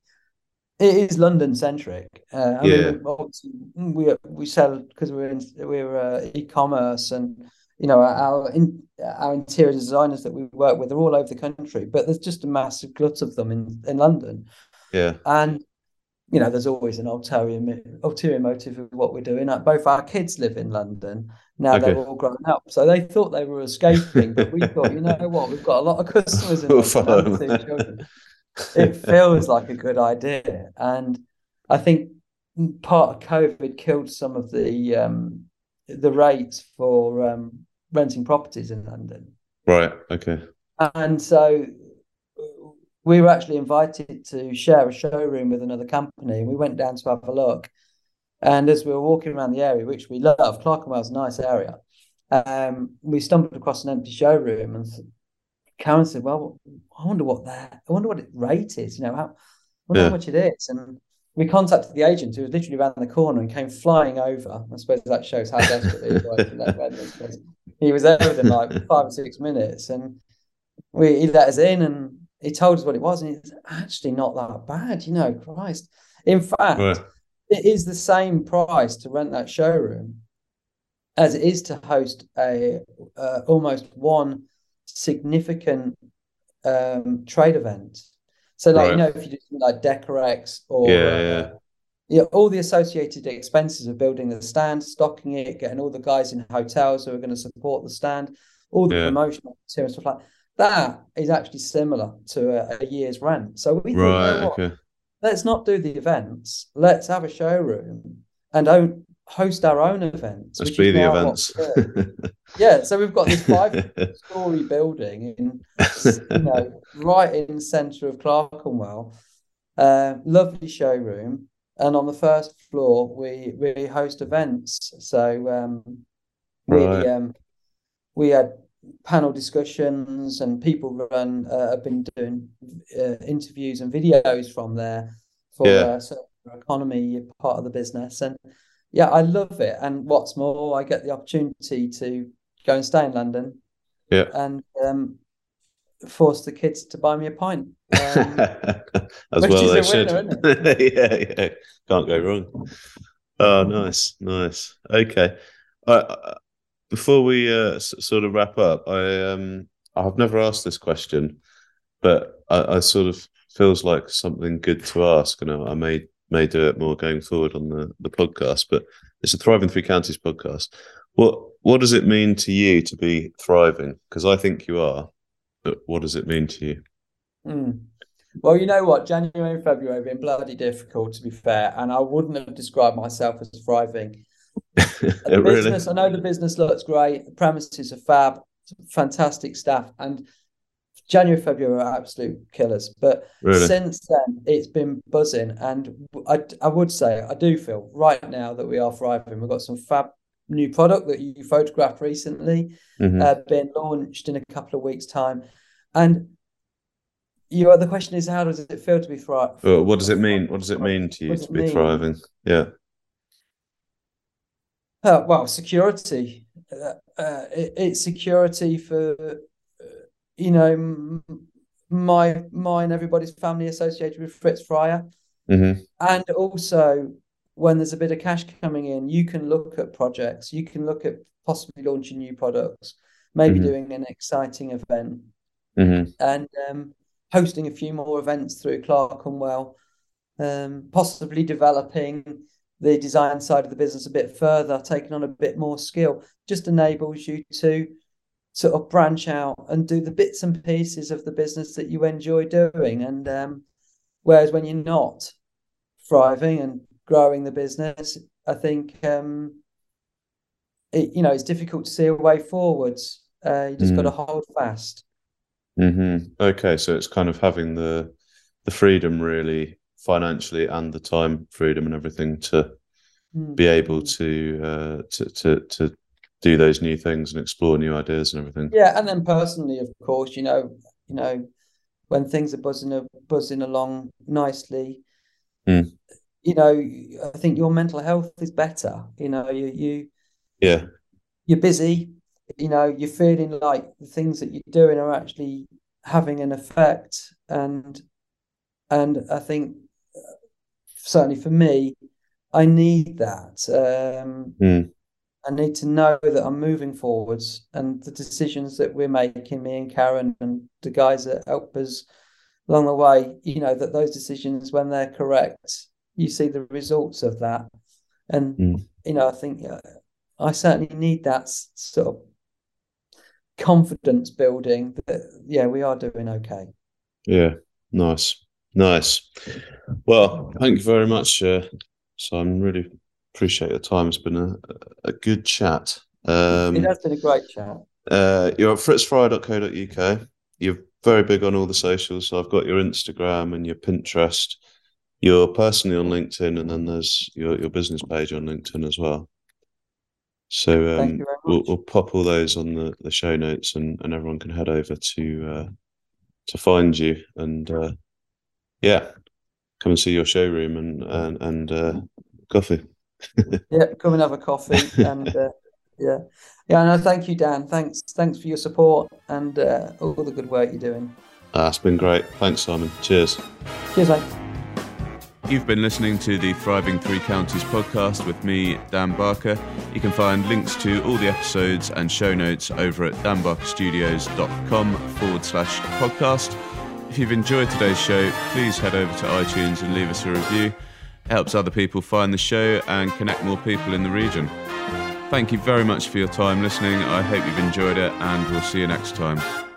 it is London centric uh, I Yeah. mean obviously we we sell because we're in we're uh, e-commerce and you know our in our interior designers that we work with are all over the country but there's just a massive glut of them in in London yeah, and you know, there's always an ulterior ulterior motive of what we're doing. Like, both our kids live in London now; they're all grown up, so they thought they were escaping. But we thought, you know what, we've got a lot of customers in London follow and them. two children. It feels like a good idea, and I think part of COVID killed some of the um, the rates for um, renting properties in London. right. Okay. And so we were actually invited to share a showroom with another company, and we went down to have a look. And as we were walking around the area, which we love, Clerkenwell's a nice area, um, we stumbled across an empty showroom, and Karen said, "Well, I wonder what that, I wonder what its rate is. You know, how, I wonder Yeah. how much it is." And we contacted the agent, who was literally around the corner and came flying over. I suppose that shows how desperately he was. in that He was there within like five or six minutes, and we he let us in, and he told us what it was, and it's actually not that bad. You know, Christ. In fact, Right. it is the same price to rent that showroom as it is to host a uh, almost one significant um, trade event. So, like Right. you know, if you do something like Decorex or Yeah, uh, yeah. yeah, all the associated expenses of building the stand, stocking it, getting all the guys in hotels who are going to support the stand, all the Yeah. promotional material stuff like that is actually similar to a, a year's rent. So we Right. know what? Okay. let's not do the events. Let's have a showroom and don't host our own events. Let's be the events. Yeah, so we've got this five-story building in, you know, right in the centre of Clerkenwell. Uh, lovely showroom, and on the first floor we we host events. So um, we Right. um, we had panel discussions, and people run uh, have been doing uh, interviews and videos from there for Yeah. uh, e-commerce part of the business, and yeah, I love it. And what's more, I get the opportunity to go and stay in London Yeah. and um, force the kids to buy me a pint. Um, As well, they a should. yeah, yeah. Can't go wrong. Oh, nice, nice. Okay. Uh, before we uh, s- sort of wrap up, I um I've never asked this question, but I, I sort of feels like something good to ask, and I, I may may do it more going forward on the the podcast. But it's a Thriving Three Counties podcast. What what does it mean to you to be thriving? Because I think you are, but what does it mean to you? Mm. Well, you know what? January and February have been bloody difficult, to be fair, and I wouldn't have described myself as thriving. The really? business, I know the business looks great. The premises are fab, fantastic staff, and January, February are absolute killers. But Really? since then, it's been buzzing, and I, I would say I do feel right now that we are thriving. We've got some fab new product that you photographed recently, Mhm. uh, being launched in a couple of weeks' time, and you. The question is, how does it feel to be thriving? Well, what does it mean? What does it mean to you to be mean? thriving? Yeah. Uh, well, security. Uh, uh, it, it's security for, uh, you know, my mine, everybody's family associated with Fritz Fryer, hmm and also when there's a bit of cash coming in, you can look at projects. You can look at possibly launching new products, maybe Mhm. doing an exciting event, hmm and um, hosting a few more events through Clerkenwell, um, possibly developing the design side of the business a bit further, taking on a bit more skill, just enables you to sort of branch out and do the bits and pieces of the business that you enjoy doing. And um, whereas when you're not thriving and growing the business, I think um, it, you know it's difficult to see a way forwards. Uh, you just got to hold fast. hmm Okay, so it's kind of having the the freedom really financially and the time freedom and everything to Mm. be able to uh to to to do those new things and explore new ideas and everything. Yeah, and then personally, of course, you know, you know, when things are buzzing buzzing along nicely, Mm. you know, I think your mental health is better. You know, you you Yeah. you're busy, you know, you're feeling like the things that you're doing are actually having an effect, and and I think certainly for me, I need that. Um, Mm. I need to know that I'm moving forwards and the decisions that we're making, me and Karen and the guys that help us along the way, you know, that those decisions, when they're correct, you see the results of that. And, Mm. you know, I think uh, I certainly need that sort of confidence building that, yeah, we are doing okay. Yeah. Nice. Nice. Well, thank you very much, uh, Simon. Really appreciate your time. It's been a a good chat. Um, It has been a great chat. Uh, you're at fritzfryer.co.uk. You're very big on all the socials. So I've got your Instagram and your Pinterest. You're personally on LinkedIn, and then there's your, your business page on LinkedIn as well. So um, we'll, we'll pop all those on the, the show notes, and, and everyone can head over to uh, to find you. And uh, yeah, come and see your showroom and and, and uh, coffee. Yeah, come and have a coffee and uh, yeah, yeah. No, thank you, Dan. Thanks, thanks for your support and uh, all the good work you're doing. Ah, it's been great. Thanks, Simon. Cheers. Cheers, mate. You've been listening to the Thriving Three Counties podcast with me, Dan Barker. You can find links to all the episodes and show notes over at danbarkerstudios.com forward slash podcast. If you've enjoyed today's show, please head over to iTunes and leave us a review. It helps other people find the show and connect more people in the region. Thank you very much for your time listening. I hope you've enjoyed it, and we'll see you next time.